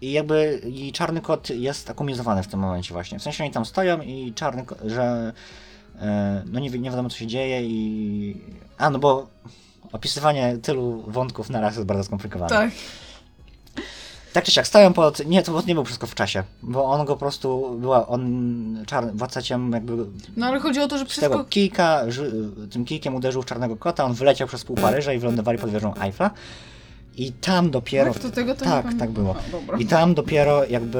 I jakby i czarny kot jest akumizowany w tym momencie właśnie. W sensie oni tam stoją i czarny kot, że no nie, wi- nie wiadomo co się dzieje i... A, no bo opisywanie tylu wątków na raz jest bardzo skomplikowane. tak, Tak czy siak, stoją pod... Nie, to nie był przeskok w czasie, bo on go po prostu... Była on... Czarny, władca ciem jakby no ale chodzi o to, że z tego przeskok... kijka, tym kijkiem uderzył w czarnego kota, on wyleciał przez pół Paryża i wylądowali pod wieżą Eiffla. I tam dopiero... Tak, to tego to tak, tak było. A, dobra. I tam dopiero jakby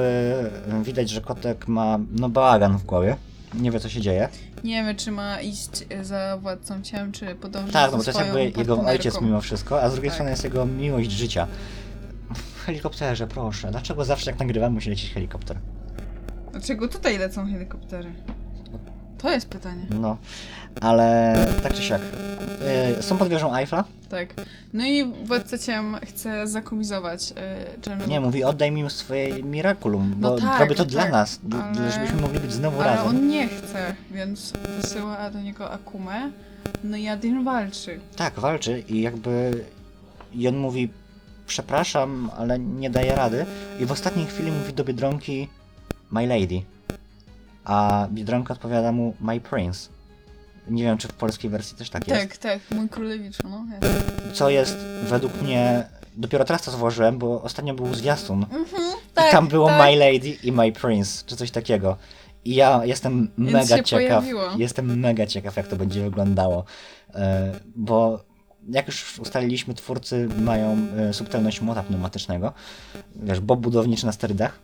e, widać, że kotek ma no bałagan w głowie. Nie wie co się dzieje. Nie wiem, czy ma iść za władcą ciem, czy podążyć Tak, no bo to jest jakby jego ojciec mimo wszystko, a z drugiej Tak. strony jest jego miłość życia. W helikopterze, proszę. Dlaczego zawsze jak nagrywamy musi lecieć helikopter? Dlaczego tutaj lecą helikoptery? To jest pytanie. No, ale tak czy siak. E, są pod wieżą Eiffla? Tak. No i władca ciem chce zakomizować yy, czarnego Nie, mówi oddaj mi swoje Miraculum, No bo tak, robię to tak, dla nas, d- ale- żebyśmy mogli być znowu Ale razem. on nie chce, więc wysyła do niego Akumę. No i Adin walczy. Tak, walczy i jakby i on mówi przepraszam, ale nie daje rady i w ostatniej chwili mówi do Biedronki my lady, a Biedronka odpowiada mu my prince. Nie wiem, czy w polskiej wersji też tak jest. Tak, tak, mój królewiczu, no. Jest. Co jest według mnie, dopiero teraz to zauważyłem, bo ostatnio był zwiastun Mhm, i tam było tak. my lady i my prince, czy coś takiego. I ja jestem mega się ciekaw, pojawiło. jestem mega ciekaw, jak to będzie wyglądało, E, bo jak już ustaliliśmy, twórcy mają e, subtelność młota pneumatycznego, wiesz, bob budowniczy na sterydach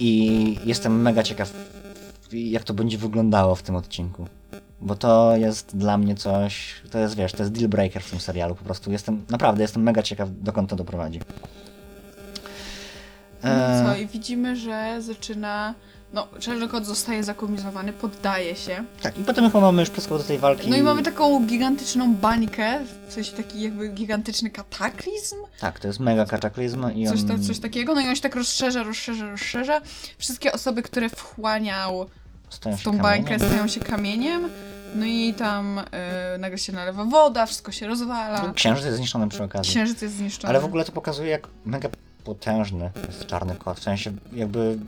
i jestem mega ciekaw, jak to będzie wyglądało w tym odcinku. Bo to jest dla mnie coś, to jest, wiesz, to jest deal breaker w tym serialu, po prostu jestem, naprawdę jestem mega ciekaw, dokąd to doprowadzi. No E, co, i widzimy, że zaczyna... No, Czarny Kot zostaje zakomizowany, poddaje się. Tak, i potem chyba mamy już przeskok do tej walki. No i mamy taką gigantyczną bańkę, w sensie taki jakby gigantyczny kataklizm, Tak, to jest mega kataklizm i coś, on... ta, coś takiego. No i on się tak rozszerza, rozszerza, rozszerza. Wszystkie osoby, które wchłaniał stają się tą bańkę, stają się kamieniem. No i tam y, nagle się nalewa woda, wszystko się rozwala. Księżyc jest zniszczony przy okazji. Księżyc jest zniszczony. Ale w ogóle to pokazuje, jak mega potężny jest czarny kot. W sensie, jakby.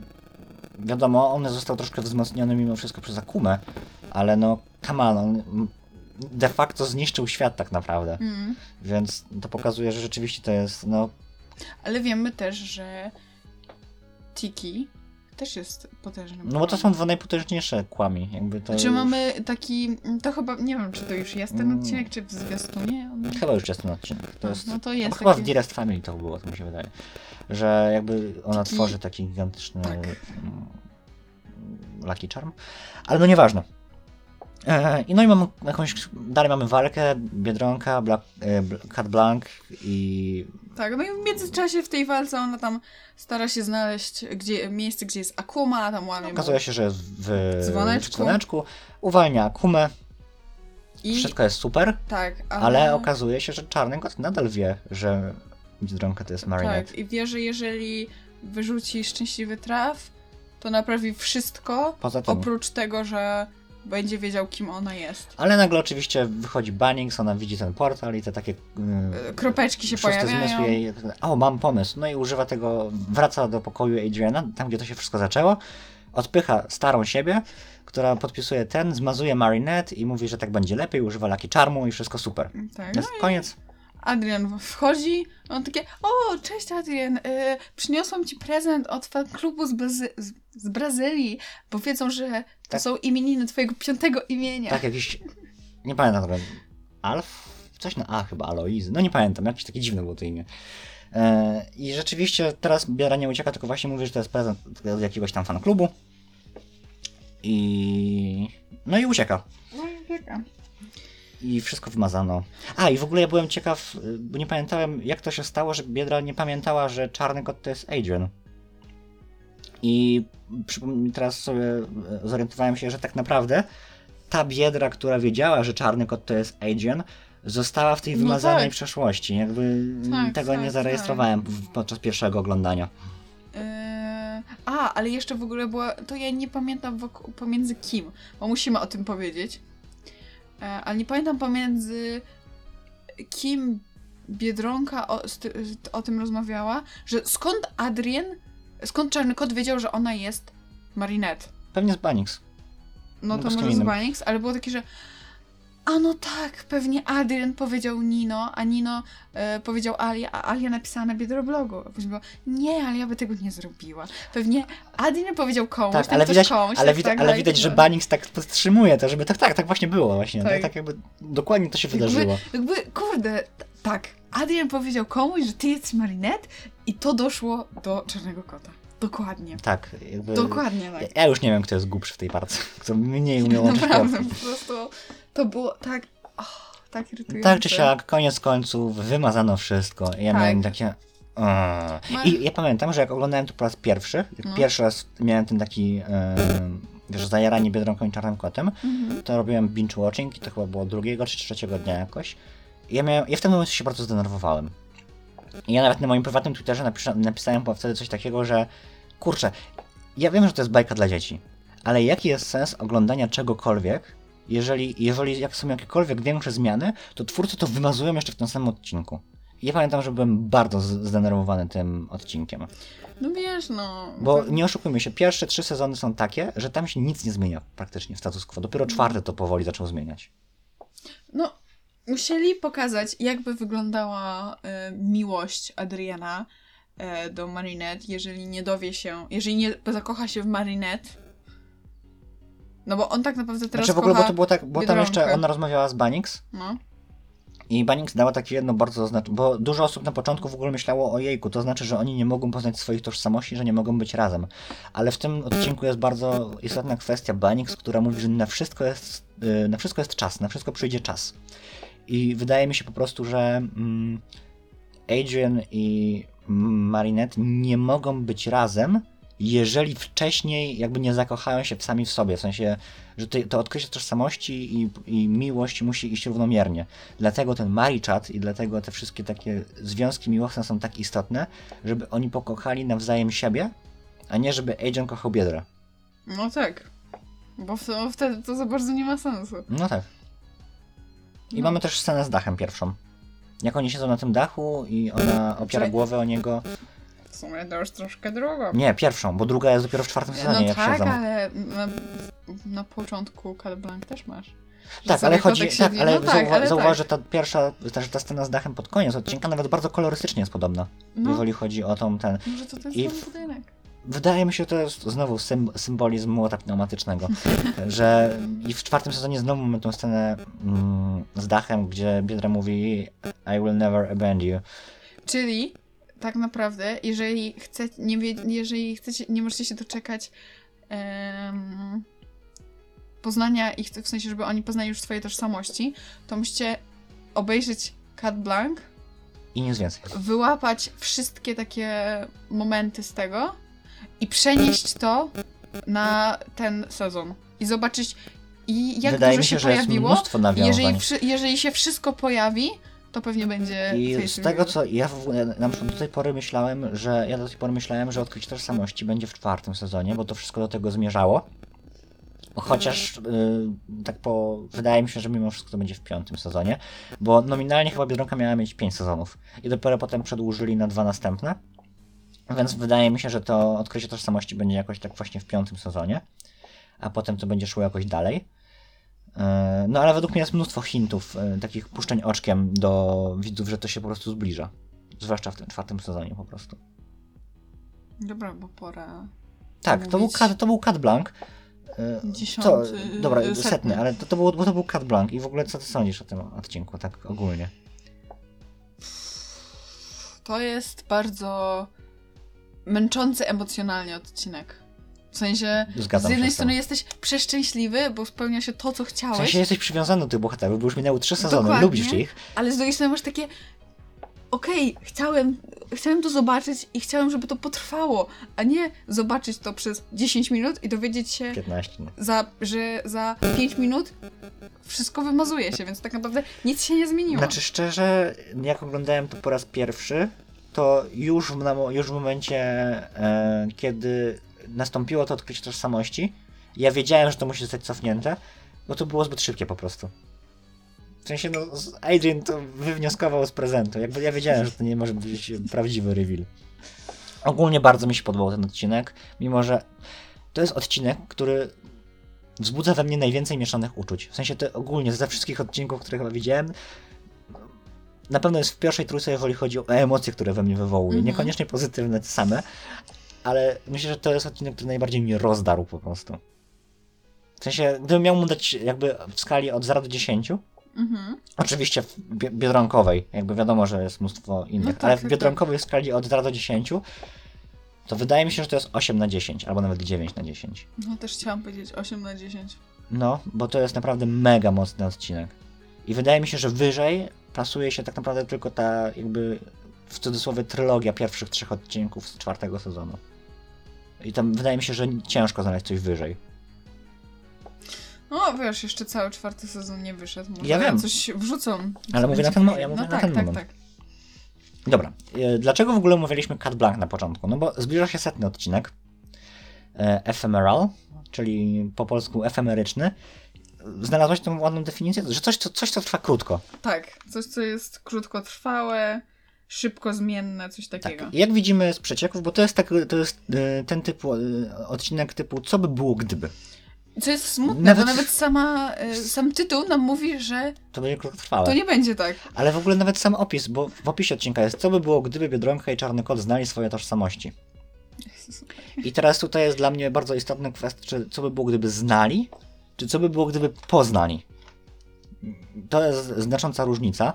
Wiadomo, on został troszkę wzmocniony mimo wszystko przez Akumę, ale no, come on, on de facto zniszczył świat tak naprawdę. Mm. Więc to pokazuje, że rzeczywiście to jest, no, Ale wiemy też, że Tiki też jest potężnym. no bo to są dwa najpotężniejsze kłami, jakby to. Czy już- mamy taki. To chyba. Nie wiem, czy to już jest ten Mm. odcinek, czy w zwiastunie. On... Chyba już jest ten odcinek. To No, jest, no to jest chyba w taki- Dearest Family to było, to mi się wydaje. Że jakby ona Taki- tworzy taki gigantyczny Tak. Lucky Charm. Ale no nieważne. E, I no i mamy jakąś, dalej mamy walkę, Biedronka, Black, e, Cat Blanc i Tak, no i w międzyczasie w tej walce ona tam stara się znaleźć gdzie, miejsce, gdzie jest Akuma, tam łamie okazuje się, że jest w Dzwoneczku. w dzwoneczku, uwalnia Akumę, I wszystko jest super, tak, ale, ale okazuje się, że Czarny Kot nadal wie, że Biedronka to jest Marinette. Tak, i wie, że jeżeli wyrzuci szczęśliwy traf, to naprawi wszystko, oprócz tego, że będzie wiedział, kim ona jest. Ale nagle oczywiście wychodzi Bannings, ona widzi ten portal i te takie E, Kropeczki się yy, szósty zmysł pojawiają. jej, o mam pomysł, no i używa tego, wraca do pokoju Adriana, tam gdzie to się wszystko zaczęło, odpycha starą siebie, która podpisuje ten, zmazuje Marinette i mówi, że tak będzie lepiej, używa Lucky Charmu i wszystko super. Tak, no Jest koniec. Adrian wchodzi, on takie, o, cześć Adrian, y, przyniosłam ci prezent od fan klubu z, Brazy- z, z Brazylii, bo wiedzą, że to Tak. są imieniny twojego piątego imienia. Tak jakiś, nie pamiętam tego, Alf? Coś na A chyba, Aloizy, no nie pamiętam, jakieś takie dziwne było to imię. E, I rzeczywiście teraz Biara nie ucieka, tylko właśnie mówi, że to jest prezent od jakiegoś tam fan klubu. I... No i ucieka. No i wieka. I wszystko wymazano. A, i w ogóle ja byłem ciekaw, y, bo nie pamiętałem, jak to się stało, że Biedra nie pamiętała, że czarny kot to jest Adrian. I teraz sobie y, zorientowałem się, że tak naprawdę ta Biedra, która wiedziała, że czarny kot to jest Adrian, została w tej No wymazanej tak. przeszłości. Jakby Tak, tego tak, nie zarejestrowałem w- podczas pierwszego oglądania. Yy, a, ale jeszcze w ogóle była, to ja nie pamiętam wokół, pomiędzy kim, bo musimy o tym powiedzieć. E, ale nie pamiętam pomiędzy kim Biedronka o, o tym rozmawiała, że skąd Adrian, skąd Czarny Kot wiedział, że ona jest Marinette. Pewnie z Banix. No No to może z. Banix, ale było takie, że a no tak, pewnie Adrian powiedział Nino, a Nino e, powiedział Alia, a Alia napisała na Biedroblogu. A później było, nie, ale ja by tego nie zrobiła. Pewnie Adrian powiedział komuś, Tak, ale widać, komuś, ale, tak, widać, tak, ale dalej, widać, tak że dalej. Banix tak podtrzymuje to, żeby tak, tak, tak właśnie było właśnie. Tak, Tak. tak jakby dokładnie to się wydarzyło. Jakby, jakby, kurde, tak, Adrian powiedział komuś, że ty jesteś Marinette i to doszło do Czarnego Kota. Dokładnie. Tak, jakby... Dokładnie tak. Ja, ja już nie wiem, kto jest głupszy w tej parce. Kto mniej umiał łączyć Naprawdę, po prostu to było tak, oh, tak irytujące. Tak czy siak, koniec końców, wymazano wszystko. Ja Tak. miałem takie... Ma- I ja pamiętam, że jak oglądałem to po raz pierwszy, jak No. pierwszy raz miałem ten taki em, wiesz, zajarani Biedronką i Czarnym Kotem, Mhm. to robiłem binge watching i to chyba było drugiego czy trzeciego dnia jakoś. I ja, miałem, ja w tym momencie się bardzo zdenerwowałem. I ja nawet na moim prywatnym Twitterze napiszę, napisałem chyba wtedy coś takiego, że kurczę, ja wiem, że to jest bajka dla dzieci, ale jaki jest sens oglądania czegokolwiek, jeżeli, jeżeli jak są jakiekolwiek większe zmiany, to twórcy to wymazują jeszcze w tym samym odcinku. Ja pamiętam, że byłem bardzo zdenerwowany tym odcinkiem. No wiesz, no. Bo nie oszukujmy się, pierwsze trzy sezony są takie, że tam się nic nie zmienia praktycznie w status quo. Dopiero czwarty to powoli zaczął zmieniać. No, musieli pokazać, jakby wyglądała e, miłość Adriana e, do Marinette, jeżeli nie dowie się, jeżeli nie zakocha się w Marinette. No bo on tak naprawdę teraz Znaczy w ogóle, bo to było tak, bo tam jeszcze ona rozmawiała z Banix No. i Banix dała takie jedno bardzo znaczy, bo dużo osób na początku w ogóle myślało o jejku, to znaczy, że oni nie mogą poznać swoich tożsamości, że nie mogą być razem. Ale w tym odcinku jest bardzo istotna kwestia Banix, która mówi, że na wszystko jest, y, na wszystko jest czas, na wszystko przyjdzie czas. I wydaje mi się po prostu, że mm, Adrian i Marinette nie mogą być razem, jeżeli wcześniej jakby nie zakochają się sami w sobie. W sensie, że to, odkrycie tożsamości i, i miłość musi iść równomiernie. Dlatego ten Marichat i dlatego te wszystkie takie związki miłosne są tak istotne, żeby oni pokochali nawzajem siebie, a nie żeby Adrian kochał Biedrę. No tak. Bo wtedy to za bardzo nie ma sensu. No tak. I No. mamy też scenę z dachem pierwszą. Jak oni siedzą na tym dachu i ona opiera głowę o niego. W sumie to już troszkę drogo. Nie, pierwszą, bo druga jest dopiero w czwartym sezonie, No jak tak, siedzą. ale na, na początku Cat Blanc też masz. Tak, ale chodzi, tak, ale, no tak, zauwa- ale zauważ, tak. że ta pierwsza, ta, że ta scena z dachem pod koniec odcinka nawet bardzo kolorystycznie jest podobna, No, jeżeli chodzi o tą ten. może to ten I sam budynek. Wydaje mi się, że to jest znowu sym, symbolizm młota pneumatycznego, że i w czwartym sezonie znowu mamy tą scenę mm, z dachem, gdzie Biedra mówi I will never abandon you. Czyli tak naprawdę, jeżeli chcecie, nie wie, jeżeli chcecie, nie możecie się doczekać em, poznania ich, w sensie, żeby oni poznali już swoje tożsamości, to musicie obejrzeć Cat Blanc, I nic więcej. wyłapać wszystkie takie momenty z tego i przenieść to na ten sezon. I zobaczyć, i jak Wydaje dużo mi się, się, że jest pojawiło. mnóstwo nawiązań. Jeżeli, jeżeli się wszystko pojawi, to pewnie będzie. I face z tego co ja w ogóle na przykład do tej pory myślałem, że ja do tej pory myślałem, że odkrycie tożsamości będzie w czwartym sezonie, bo to wszystko do tego zmierzało. Chociaż y, tak po. Wydaje mi się, że mimo wszystko to będzie w piątym sezonie, bo nominalnie chyba Biedronka miała mieć pięć sezonów i dopiero potem przedłużyli na dwa następne. Więc wydaje mi się, że to odkrycie tożsamości będzie jakoś tak właśnie w piątym sezonie, a potem to będzie szło jakoś dalej. E, No ale według mnie jest mnóstwo hintów, e, takich puszczeń oczkiem do widzów, że to się po prostu zbliża. Zwłaszcza w tym czwartym sezonie po prostu. Dobra, bo pora. Tak, to był, kat, to był Cat Blanc. E, Dziesiąty, co, dobra, setny. setny, ale to, to, był, bo to był Cat Blanc i w ogóle co ty sądzisz o tym odcinku, tak ogólnie? To jest bardzo męczący emocjonalnie odcinek. W sensie, Zgadzam z jednej się z tym. strony jesteś przeszczęśliwy, bo spełnia się to, co W chciałeś, sensie jesteś przywiązany do tych bohaterów, bo już minęły trzy sezony, Dokładnie. lubisz ich. ale z drugiej strony masz takie okej, chciałem, chciałem to zobaczyć i chciałem, żeby to potrwało, a nie zobaczyć to przez 10 minut i dowiedzieć się, 15. no. za, że za 5 minut wszystko wymazuje się, więc tak naprawdę nic się nie zmieniło. Znaczy szczerze, jak oglądałem to po raz pierwszy, to już w, już w momencie, e, kiedy nastąpiło to odkrycie tożsamości, ja wiedziałem, że to musi zostać cofnięte, bo to było zbyt szybkie po prostu. W sensie, no, Adrian to wywnioskował z prezentu. Jakby ja wiedziałem, że to nie może być prawdziwy reveal. Ogólnie bardzo mi się podobał ten odcinek, mimo że to jest odcinek, który wzbudza we mnie najwięcej mieszanych uczuć. W sensie to ogólnie ze wszystkich odcinków, które chyba widziałem, na pewno jest w pierwszej trójce, jeżeli chodzi o emocje, które we mnie wywołuje. Mhm. Niekoniecznie pozytywne te same, ale myślę, że to jest odcinek, który najbardziej mnie rozdarł po prostu. W sensie, gdybym miał mu dać jakby w skali od 0 do 10, Mhm. oczywiście w bi- biedronkowej, jakby wiadomo, że jest mnóstwo innych, No tak, ale w tak, biedronkowej skali od 0 do 10, to wydaje mi się, że to jest 8 na 10, albo nawet 9 na 10. No też chciałam powiedzieć 8 na 10. No, bo to jest naprawdę mega mocny odcinek. I wydaje mi się, że wyżej plasuje się tak naprawdę tylko ta jakby w cudzysłowie trylogia pierwszych trzech odcinków z czwartego sezonu. I tam wydaje mi się, że ciężko znaleźć coś wyżej. No wiesz, jeszcze cały czwarty sezon nie wyszedł. Może Ja wiem. coś wrzucą. Ale mówię na ten mo- ja mówię no na tak, ten tak, moment. tak. Dobra, e, dlaczego w ogóle mówiliśmy Cat Blanc na początku? No bo zbliża się setny odcinek, e, ephemeral, czyli po polsku efemeryczny. Znalazłaś tą ładną definicję, że coś, co, coś, co trwa krótko. Tak, coś, co jest krótkotrwałe, szybko zmienne, coś Tak. takiego. Jak widzimy z przecieków, bo to jest, tak, to jest e, ten typu e, odcinek typu co by było gdyby. Co jest smutne, Nawet- bo nawet sama, y, sam tytuł nam mówi, że To będzie krótkotrwałe. to nie będzie tak. Ale w ogóle nawet sam opis, bo w opisie odcinka jest co by było gdyby Biedronka i Czarny Kot znali swoje tożsamości. I teraz tutaj jest dla mnie bardzo istotna kwestia, czy co by było gdyby znali, czy co by było gdyby poznali. To jest znacząca różnica,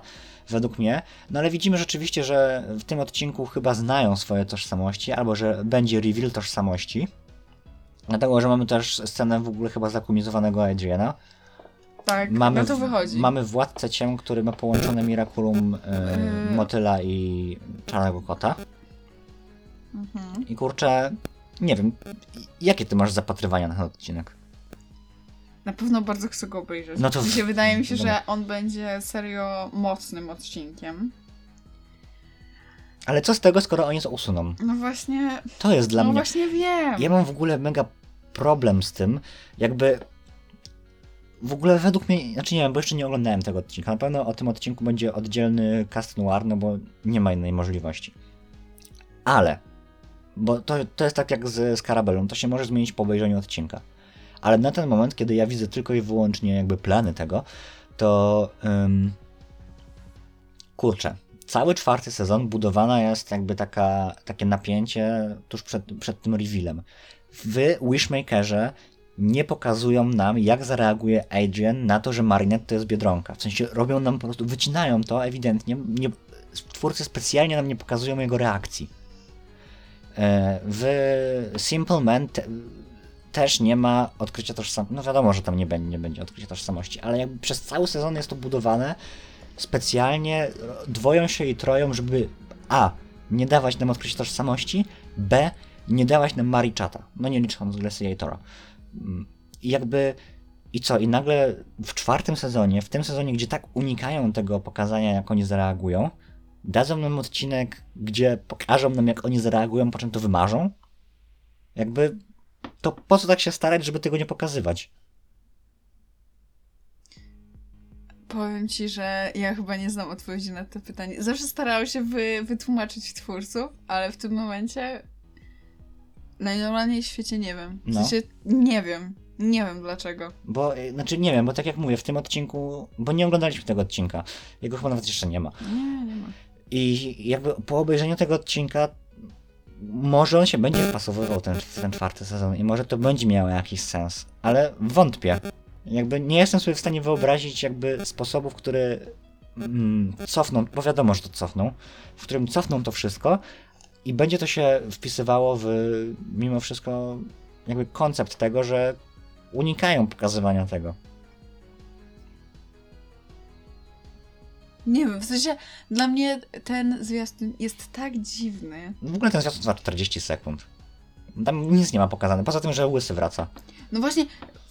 według mnie. No ale widzimy rzeczywiście, że w tym odcinku chyba znają swoje tożsamości, albo że będzie reveal tożsamości. Dlatego, że mamy też scenę w ogóle chyba zakumizowanego Adriana. Tak, Mamy, no to wychodzi. mamy Władcę Ciem, który ma połączone Miraculum Yy. Motyla i Czarnego Kota. Mhm. I kurczę, nie wiem, jakie ty masz zapatrywania na ten odcinek? Na pewno bardzo chcę go obejrzeć. No to w- wydaje mi się, że on będzie serio mocnym odcinkiem. Ale co z tego, skoro oni to usuną? No właśnie, To jest dla no mnie... właśnie wiem. Ja mam w ogóle mega problem z tym, jakby... W ogóle według mnie, znaczy nie wiem, bo jeszcze nie oglądałem tego odcinka. Na pewno o tym odcinku będzie oddzielny cast noir, no bo nie ma innej możliwości. Ale, bo to, to jest tak jak z Scarabellą, to się może zmienić po obejrzeniu odcinka. Ale na ten moment, kiedy ja widzę tylko i wyłącznie jakby plany tego, to ym, kurczę, cały czwarty sezon budowana jest jakby taka, takie napięcie tuż przed, przed tym revealem. W Wishmakerze nie pokazują nam, jak zareaguje Adrian na to, że Marinette to jest Biedronka. W sensie robią nam po prostu, wycinają to ewidentnie. Nie, twórcy specjalnie nam nie pokazują jego reakcji. E, W Simple Man też nie ma odkrycia tożsamości. No wiadomo, że tam nie będzie, nie będzie odkrycia tożsamości, ale jakby przez cały sezon jest to budowane specjalnie dwoją się i troją, żeby A. Nie dawać nam odkrycia tożsamości, B. Nie dawać nam Marichata. No nie licząc Gladiatora. Mm, I jakby. I co? I nagle w czwartym sezonie, w tym sezonie, gdzie tak unikają tego pokazania, jak oni zareagują, dadzą nam odcinek, gdzie pokażą nam, jak oni zareagują, po czym to wymarzą. Jakby. To po co tak się starać, żeby tego nie pokazywać? Powiem ci, że ja chyba nie znam odpowiedzi na to pytanie. Zawsze starałam się wy, wytłumaczyć twórców, ale w tym momencie najnormalniej w świecie nie wiem. W No. sensie nie wiem. Nie wiem dlaczego. Bo, y, znaczy nie wiem, bo tak jak mówię, w tym odcinku, bo nie oglądaliśmy tego odcinka, jego chyba nawet jeszcze nie ma. Nie, nie ma. I jakby po obejrzeniu tego odcinka, może on się będzie wpasowywał ten, ten czwarty sezon i może to będzie miało jakiś sens, ale wątpię. Jakby nie jestem sobie w stanie wyobrazić jakby sposobów, które mm, cofną, bo wiadomo, że to cofną, w którym cofną to wszystko i będzie to się wpisywało w mimo wszystko jakby koncept tego, że unikają pokazywania tego. Nie wiem, w sensie dla mnie ten zwiastun jest tak dziwny. W ogóle ten zwiastun trwa 40 sekund. Tam nic nie ma pokazane, poza tym, że Łysy wraca. No właśnie,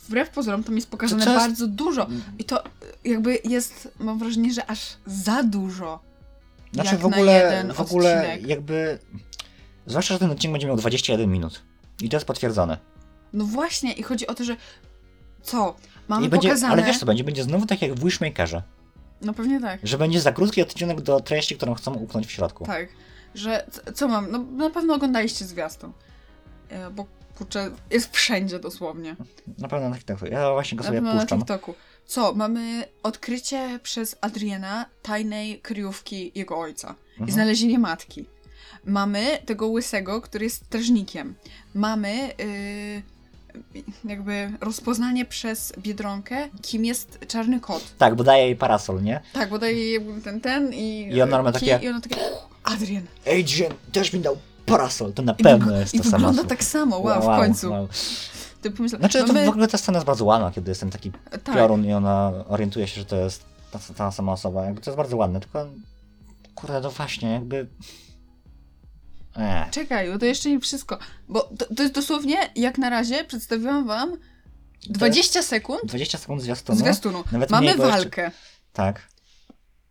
wbrew pozorom tam jest pokazane jest- bardzo dużo. I to jakby jest, mam wrażenie, że aż za dużo. Znaczy jak w ogóle, na jeden w ogóle odcinek. jakby... Zwłaszcza, że ten odcinek będzie miał 21 minut. I to jest potwierdzone. No właśnie, i chodzi o to, że co? Mamy I będzie, pokazane... ale wiesz co będzie? Będzie znowu tak jak w Wishmakerze. No pewnie tak. Że będzie za krótki odcinek do treści, którą chcą upchnąć w środku. Tak, że co mam? No na pewno oglądaliście zwiastun. E, Bo kurczę, jest wszędzie dosłownie. Na pewno na TikToku. Ja właśnie go Na sobie pewno na puszczam. TikToku. Co? Mamy odkrycie przez Adriana tajnej kryjówki jego ojca i Mhm. znalezienie matki. Mamy tego łysego, który jest strażnikiem. Mamy yy, jakby rozpoznanie przez Biedronkę, kim jest czarny kot. Tak, bo daje jej parasol, nie? Tak, bo daje jej ten, ten i... I ona ma kij, takie- I ona takie... Adrian. Adrian też mi dał parasol. To na I, pewno jest I to samo. wygląda tak samo, wow, w końcu. wow. Ty pomyśl, Znaczy, to mamy... w ogóle ta scena jest bardzo ładna, kiedy jest ten taki tak, piorun i ona orientuje się, że to jest ta, ta sama osoba. Jakby to jest bardzo ładne, tylko kurde, no właśnie, jakby... Ech. Czekaj, bo to jeszcze nie wszystko. Bo to, to jest dosłownie, jak na razie przedstawiłam wam 20 sekund 20 sekund zwiastunu. zwiastunu. Nawet Mamy bo jeszcze- walkę. Tak.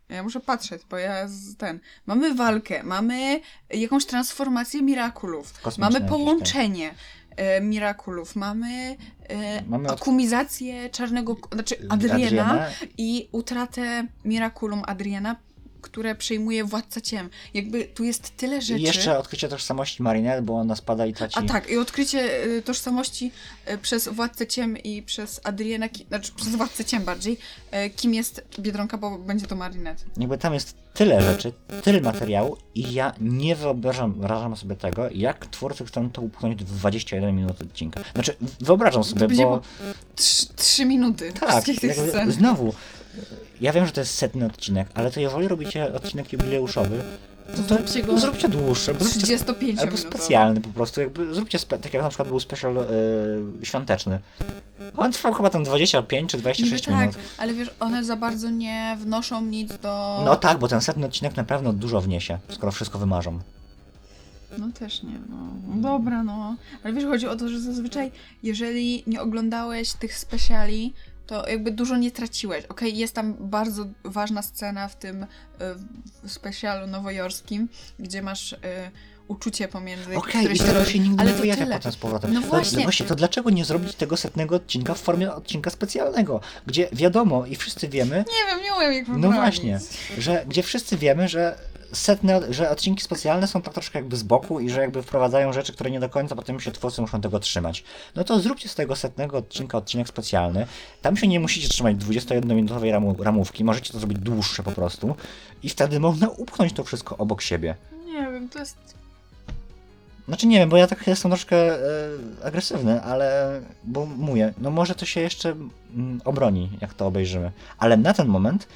Ja muszę patrzeć, bo ja z ten. Mamy walkę, mamy jakąś transformację Mirakulów, Kosmiczne mamy jakieś, połączenie e, Mirakulów, mamy, e, Mamy od- akumizację czarnego, znaczy Adriana, Adriana. i utratę Miraculum Adriana, które przejmuje Władca Ciem. Jakby tu jest tyle rzeczy. I jeszcze odkrycie tożsamości Marinette, bo ona spada i traci... A tak, i odkrycie y, tożsamości y, przez Władcę Ciem i przez Adriana, znaczy przez Władcę Ciem bardziej, y, kim jest Biedronka, bo będzie to Marinette. Jakby tam jest tyle rzeczy, tyle materiału i ja nie wyobrażam, wyobrażam sobie tego, jak twórcy chcą to upchnąć w 21 minut odcinka. Znaczy, wyobrażam sobie, będzie bo... po- Trz- Trzy minuty Tak, wszystkich tych scen. znowu, ja wiem, że to jest setny odcinek, ale to jeżeli robicie odcinek jubileuszowy, to, to zróbcie go zróbcie dłuższy, bo zróbcie 35 Albo specjalny po prostu, jakby zróbcie, spe, tak jak na przykład był special y, świąteczny. On trwał chyba tam 25 czy Niby 26 tak, minut. ale wiesz, one za bardzo nie wnoszą nic do... No tak, bo ten setny odcinek na pewno dużo wniesie, skoro wszystko wymarzą. No też nie, no. Dobra, no. Ale wiesz, chodzi o to, że zazwyczaj, jeżeli nie oglądałeś tych speciali, to jakby dużo nie traciłeś. Okej, jest tam bardzo ważna scena w tym y, w specialu nowojorskim, gdzie masz y, uczucie pomiędzy, Okej, które i rodzi. się nigdy Ale nie to tyle. potem z powrotem. No To- właśnie. właśnie, to dlaczego nie zrobić tego setnego odcinka w formie odcinka specjalnego, gdzie wiadomo i wszyscy wiemy, Nie wiem, nie umiem ich no właśnie, że gdzie wszyscy wiemy, że setne, że odcinki specjalne są tak troszkę jakby z boku i że jakby wprowadzają rzeczy, które nie do końca potem się twórcy muszą tego trzymać. No to zróbcie z tego setnego odcinka odcinek specjalny. Tam się nie musicie trzymać 21-minutowej ramu, ramówki, możecie to zrobić dłuższe po prostu i wtedy można upchnąć to wszystko obok siebie. Nie wiem, to jest... Znaczy nie wiem, bo ja tak jestem troszkę e, agresywny, ale bo mówię, no może to się jeszcze mm, obroni, jak to obejrzymy. Ale na ten moment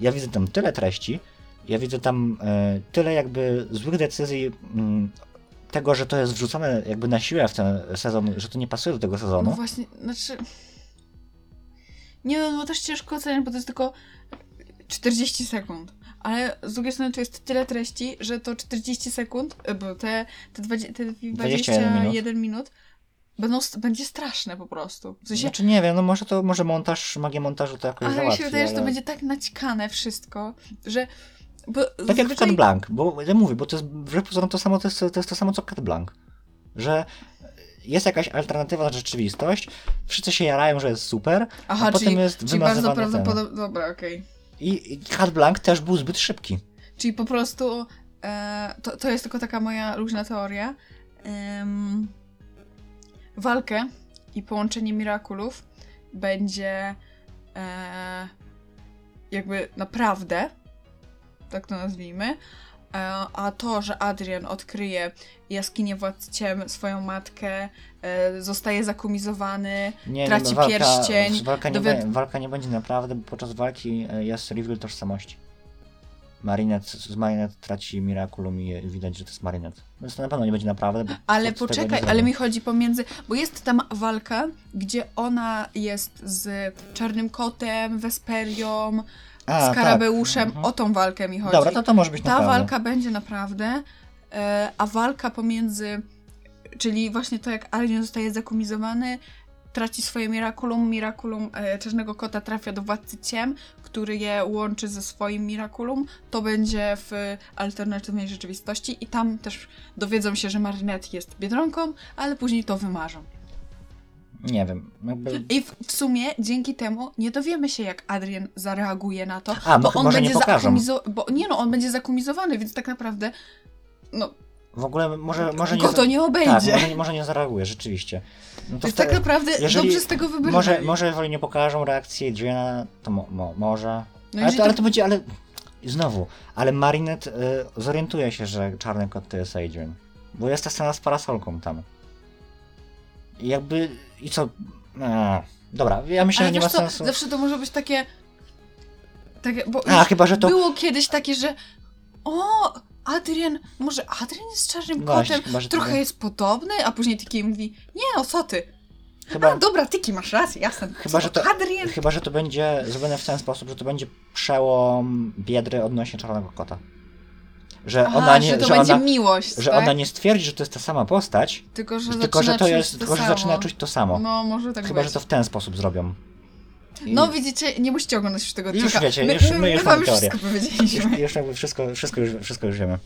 ja widzę tam tyle treści, ja widzę tam e, tyle jakby złych decyzji, mm, tego, że to jest wrzucone jakby na siłę w ten sezon, że to nie pasuje do tego No sezonu. właśnie, znaczy... Nie wiem, no też ciężko oceniać, bo to jest tylko 40 sekund. Ale z drugiej strony to jest tyle treści, że to 40 sekund, e, bo te, te, 20, te 21 21 minut, będą, będzie straszne po prostu. W sensie, Znaczy nie wiem, no może to, może montaż, magia montażu to jakoś ale mi załatwi, się wydaje, że to ale- będzie tak naćkane wszystko, że... Bo Tak jak zazwyczaj- Cat Blanc, bo ja mówię, bo to jest wbrew pozorom to samo, to jest, to jest to samo co Cat Blanc. Że jest jakaś alternatywna rzeczywistość, wszyscy się jarają, że jest super, Aha, a potem czyli, jest czyli bardzo prawdopodobne... Dobra, okej. I, I Cat Blanc też był zbyt szybki. Czyli po prostu e, to, to jest tylko taka moja luźna teoria. Em, walkę i połączenie Mirakulów będzie e, jakby naprawdę, tak to nazwijmy, e, a to, że Adrian odkryje jaskinię władcy ciem, swoją matkę, e, zostaje zakumizowany, Nie, Traci nie, walka, pierścień, Walka nie, walka nie będzie naprawdę, bo podczas walki e, jest reveal tożsamości. Marinette, z Marinette traci Miraculum i widać, że to jest Marinette. Więc to na pewno nie będzie naprawdę. Ale poczekaj, ale mi chodzi pomiędzy, bo jest tam walka, gdzie ona jest z Czarnym Kotem, Wesperią, A, Skarabeuszem, tak. Mhm. o tą walkę mi chodzi. Dobra, to to może być Ta naprawdę. walka będzie naprawdę, e, a walka pomiędzy, czyli właśnie to jak Alien zostaje zakumizowany, traci swoje Miraculum, Miraculum e, Czarnego Kota trafia do Władcy Ciem, który je łączy ze swoim Miraculum, to będzie w alternatywnej rzeczywistości i tam też dowiedzą się, że Marinette jest Biedronką, ale później to wymarzą. Nie wiem. Jakby... I w, w sumie dzięki temu nie dowiemy się, jak Adrian zareaguje na to, A, bo bo on może nie będzie zakumizo- bo Nie no, on będzie zakumizowany, więc tak naprawdę no, W ogóle może, może nie. to nie Tak, obejdzie. może, nie- może nie zareaguje, rzeczywiście. No wtedy- tak naprawdę jeżeli- dobrze z tego wybrali. Może, może jeżeli nie pokażą reakcji Adriana, to mo, mo, może. No ale, jeżeli to, ale to- to będzie, ale znowu, ale Marinette y, zorientuje się, że czarny kot to jest Adrian. Bo jest ta scena z parasolką tam. Jakby, i co? A, dobra, ja myślę, Ale że nie wiesz ma co, sensu. zawsze to może być takie... takie bo A, już chyba, że to. było kiedyś takie, że o, Adrian, może Adrian jest czarnym Właśnie, kotem, chyba, że trochę tego- jest podobny, a później Tiki mówi, nie no, co ty? Chyba, A dobra, Tiki, masz rację, jasne. Chyba, że to- Adrian... chyba, że to będzie zrobione w ten sposób, że to będzie przełom biedry odnośnie czarnego kota. Że Aha, ona nie, że to że będzie ona, miłość, że tak? ona nie stwierdzi, że to jest ta sama postać, Tylko, że tylko że zaczyna to czuć jest, to tylko że zaczyna czuć to samo. No, może tak Chyba, być. że to w ten sposób zrobią. I No widzicie, nie musicie oglądać już tego Już odcinka. wiecie, my, już- my, my już wam mamy teorię. wszystko już, powiedzieliśmy. już jakby wszystko, wszystko, już, wszystko już wiemy.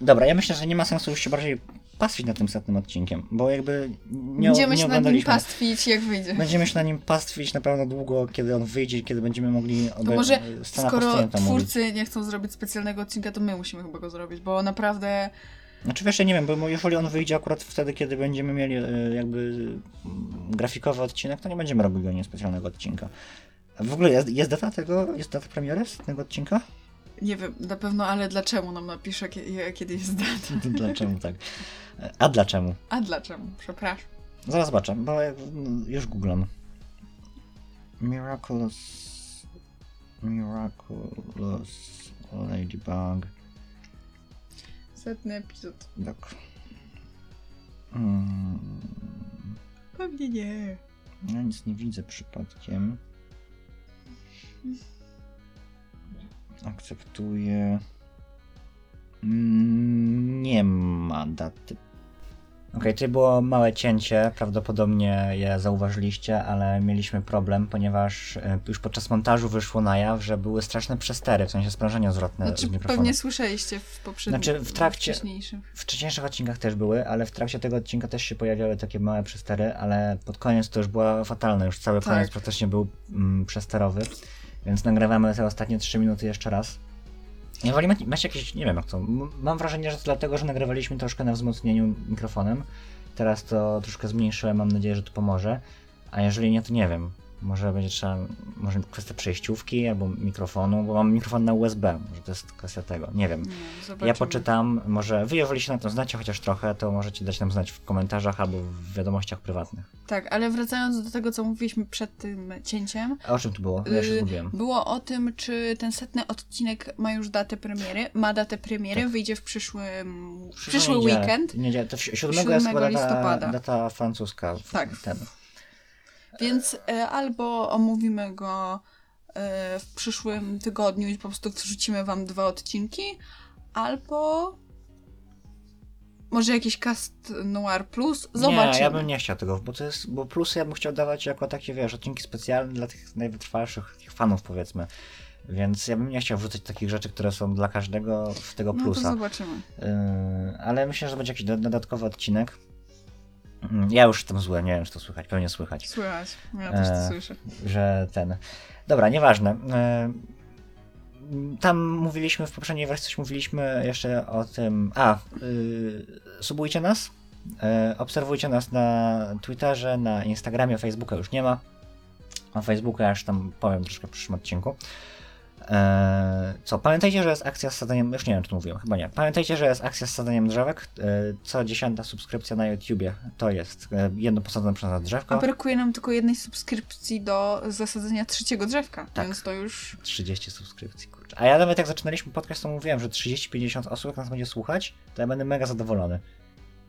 Dobra, ja myślę, że nie ma sensu już się bardziej pastwić nad tym setnym odcinkiem, bo jakby nie, Będziemy się nad nim pastwić, jak wyjdzie. Będziemy się na nim pastwić na pewno długo, kiedy on wyjdzie, kiedy będziemy mogli To obe... może skoro tam mówić. twórcy nie chcą zrobić specjalnego odcinka, to my musimy chyba go zrobić, bo naprawdę Znaczy wiesz, ja nie wiem, bo jeżeli on wyjdzie akurat wtedy, kiedy będziemy mieli e, jakby mm, grafikowy odcinek, to nie będziemy robili o nim specjalnego odcinka. W ogóle jest, jest data tego, jest data premiery tego odcinka? Nie wiem, na pewno, ale dlaczego nam napisze, kie- kiedy jest data? Dlaczego tak? A dlaczego? A dlaczego? Przepraszam. Zaraz zobaczę, bo mm, już googlam. Miraculous... Miraculous Ladybug. Setny epizod. Tak. Mm, Pewnie nie. ja nic nie widzę przypadkiem. Akceptuję. Mm, Nie ma daty. Okej, tutaj było małe cięcie, prawdopodobnie je zauważyliście, ale mieliśmy problem, ponieważ e, już podczas montażu wyszło na jaw, że były straszne przestery, w sensie sprężenia zwrotne Znaczy, z mikrofonu. pewnie słyszeliście w poprzednim, Znaczy, w trakcie- wcześniejszym. W wcześniejszych odcinkach też były, ale w trakcie tego odcinka też się pojawiały takie małe przestery, ale pod koniec to już była fatalne, już cały Tak. koniec praktycznie był mm, przesterowy, więc nagrywamy te ostatnie 3 minuty jeszcze raz. Jeżeli macie, jakieś, nie wiem jak to, mam wrażenie, że to dlatego, że nagrywaliśmy troszkę na wzmocnieniu mikrofonem, teraz to troszkę zmniejszyłem, mam nadzieję, że to pomoże, a jeżeli nie, to nie wiem. Może będzie trzeba, może kwestia przejściówki albo mikrofonu, bo mam mikrofon na USB, może to jest kwestia tego, nie wiem. Nie. Ja poczytam, może wy jeżeli się na to znacie chociaż trochę, to możecie dać nam znać w komentarzach albo w wiadomościach prywatnych. Tak, ale wracając do tego, co mówiliśmy przed tym cięciem, A o czym tu było? Ja się Yy, zgubiłem. Było o tym, czy ten setny odcinek ma już datę premiery. Ma datę premiery, Tak. wyjdzie w przyszłym, przyszły niedzielę- weekend. Niedzielę, to w- 7, 7 jest chyba data, listopada. data francuska. w- Tak. Ten. Więc e, albo omówimy go e, w przyszłym tygodniu i po prostu wrzucimy wam dwa odcinki, albo może jakiś cast Noir Plus. Zobaczymy. Nie, ja bym nie chciał tego, bo to jest, bo plusy ja bym chciał dawać jako takie, wiesz, odcinki specjalne dla tych najwytrwalszych takich fanów, powiedzmy. Więc ja bym nie chciał wrzucać takich rzeczy, które są dla każdego w tego No to plusa. zobaczymy. Yy, ale myślę, że będzie jakiś do- dodatkowy odcinek. Mm, Ja już jestem zły, nie wiem, czy to słychać, pewnie słychać. Słychać. Ja też to E, słyszę. że ten. Dobra, nieważne. E, Tam mówiliśmy w poprzedniej wersji, coś mówiliśmy jeszcze o tym. A, y, subujcie nas. e, Obserwujcie nas na Twitterze, na Instagramie, Facebooka już nie ma. O Facebooka już tam powiem troszkę w przyszłym odcinku. E, Co, pamiętajcie, że jest akcja z sadaniem. Już nie wiem, czy mówiłem, chyba nie. Pamiętajcie, że jest akcja z sadaniem drzewek. E, Co dziesiąta subskrypcja na YouTubie to jest e, jedno posadzone przez nas drzewko. A brakuje nam tylko jednej subskrypcji do zasadzenia trzeciego drzewka, Tak. więc to już 30 subskrypcji, kurczę. A ja nawet jak zaczynaliśmy podcast, to mówiłem, że 30-50 osób jak nas będzie słuchać, to ja będę mega zadowolony.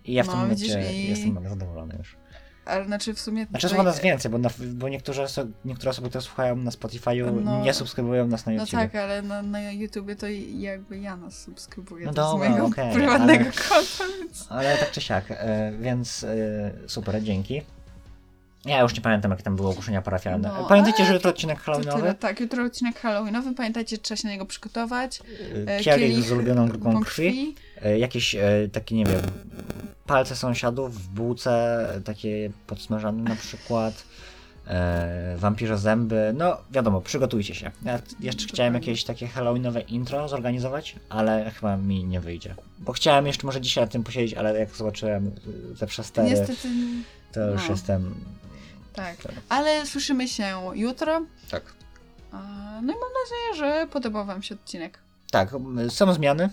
I ja w No, tym momencie i- jestem mega zadowolony już. Ale znaczy w sumie. Znaczy tutaj- nas więcej, bo, na, bo niektóre, oso- niektóre osoby, które słuchają na Spotify'u, No. nie subskrybują nas na No YouTube. tak, ale na, na YouTubie to jakby ja nas subskrybuję No mojego okej, prywatnego ale- konta, więc... Ale tak czy siak, e, więc e, super, dzięki. Ja już nie pamiętam, jak tam było ogłoszenia parafialne. No, Pamiętajcie, że jutro odcinek Halloweenowy. tyle, tak, jutro odcinek Halloweenowy, pamiętajcie, trzeba się na niego przygotować. E, Kielich z ulubioną grupą grupą krwi. E, jakieś e, takie, nie wiem, palce sąsiadów w bułce, e, takie podsmażane na przykład, e, wampirze zęby, no wiadomo, przygotujcie się. Ja jeszcze chciałem jakieś takie halloweenowe intro zorganizować, ale chyba mi nie wyjdzie. Bo chciałem jeszcze może dzisiaj nad tym posiedzieć, ale jak zobaczyłem te przestery, Niestety, to już no. jestem... tak. Ale słyszymy się jutro. Tak. No i mam nadzieję, że podobał wam się odcinek. Tak, są zmiany.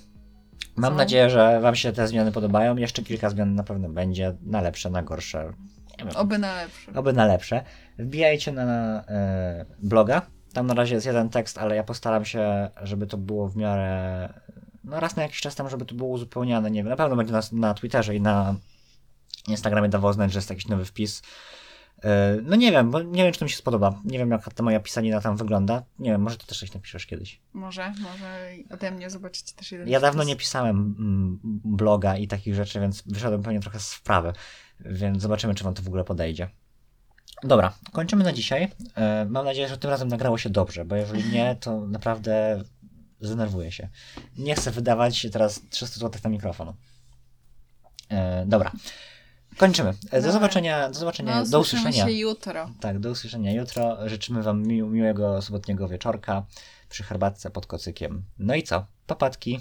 Mam nadzieję, że Wam się te zmiany podobają. Jeszcze kilka zmian na pewno będzie, na lepsze, na gorsze. Nie wiem, Oby na lepsze. oby na lepsze. Wbijajcie na e, bloga. Tam na razie jest jeden tekst, ale ja postaram się, żeby to było w miarę. No raz na jakiś czas tam, żeby to było uzupełniane. Nie wiem, na pewno będzie na, na Twitterze i na Instagramie dawał znać, że jest jakiś nowy wpis. E, No nie wiem, bo nie wiem, czy to mi się spodoba. Nie wiem, jak ta moja pisanina tam wygląda. Nie wiem, może ty też coś napiszesz kiedyś. Może, może ode mnie zobaczycie też jeden Ja dawno nie pisałem mm, bloga i takich rzeczy, więc wyszedłem pewnie trochę z wprawy. Więc zobaczymy, czy wam to w ogóle podejdzie. Dobra, kończymy na dzisiaj. E, Mam nadzieję, że tym razem nagrało się dobrze, bo jeżeli nie, to naprawdę zdenerwuję się. Nie chcę wydawać teraz 300 zł na mikrofon. E, Dobra. Kończymy. E, Do Dobra. zobaczenia, do zobaczenia, No, do usłyszenia. się jutro. Tak, do usłyszenia jutro. Życzymy Wam mi- miłego sobotniego wieczorka przy herbatce pod kocykiem. No i co? Popatki.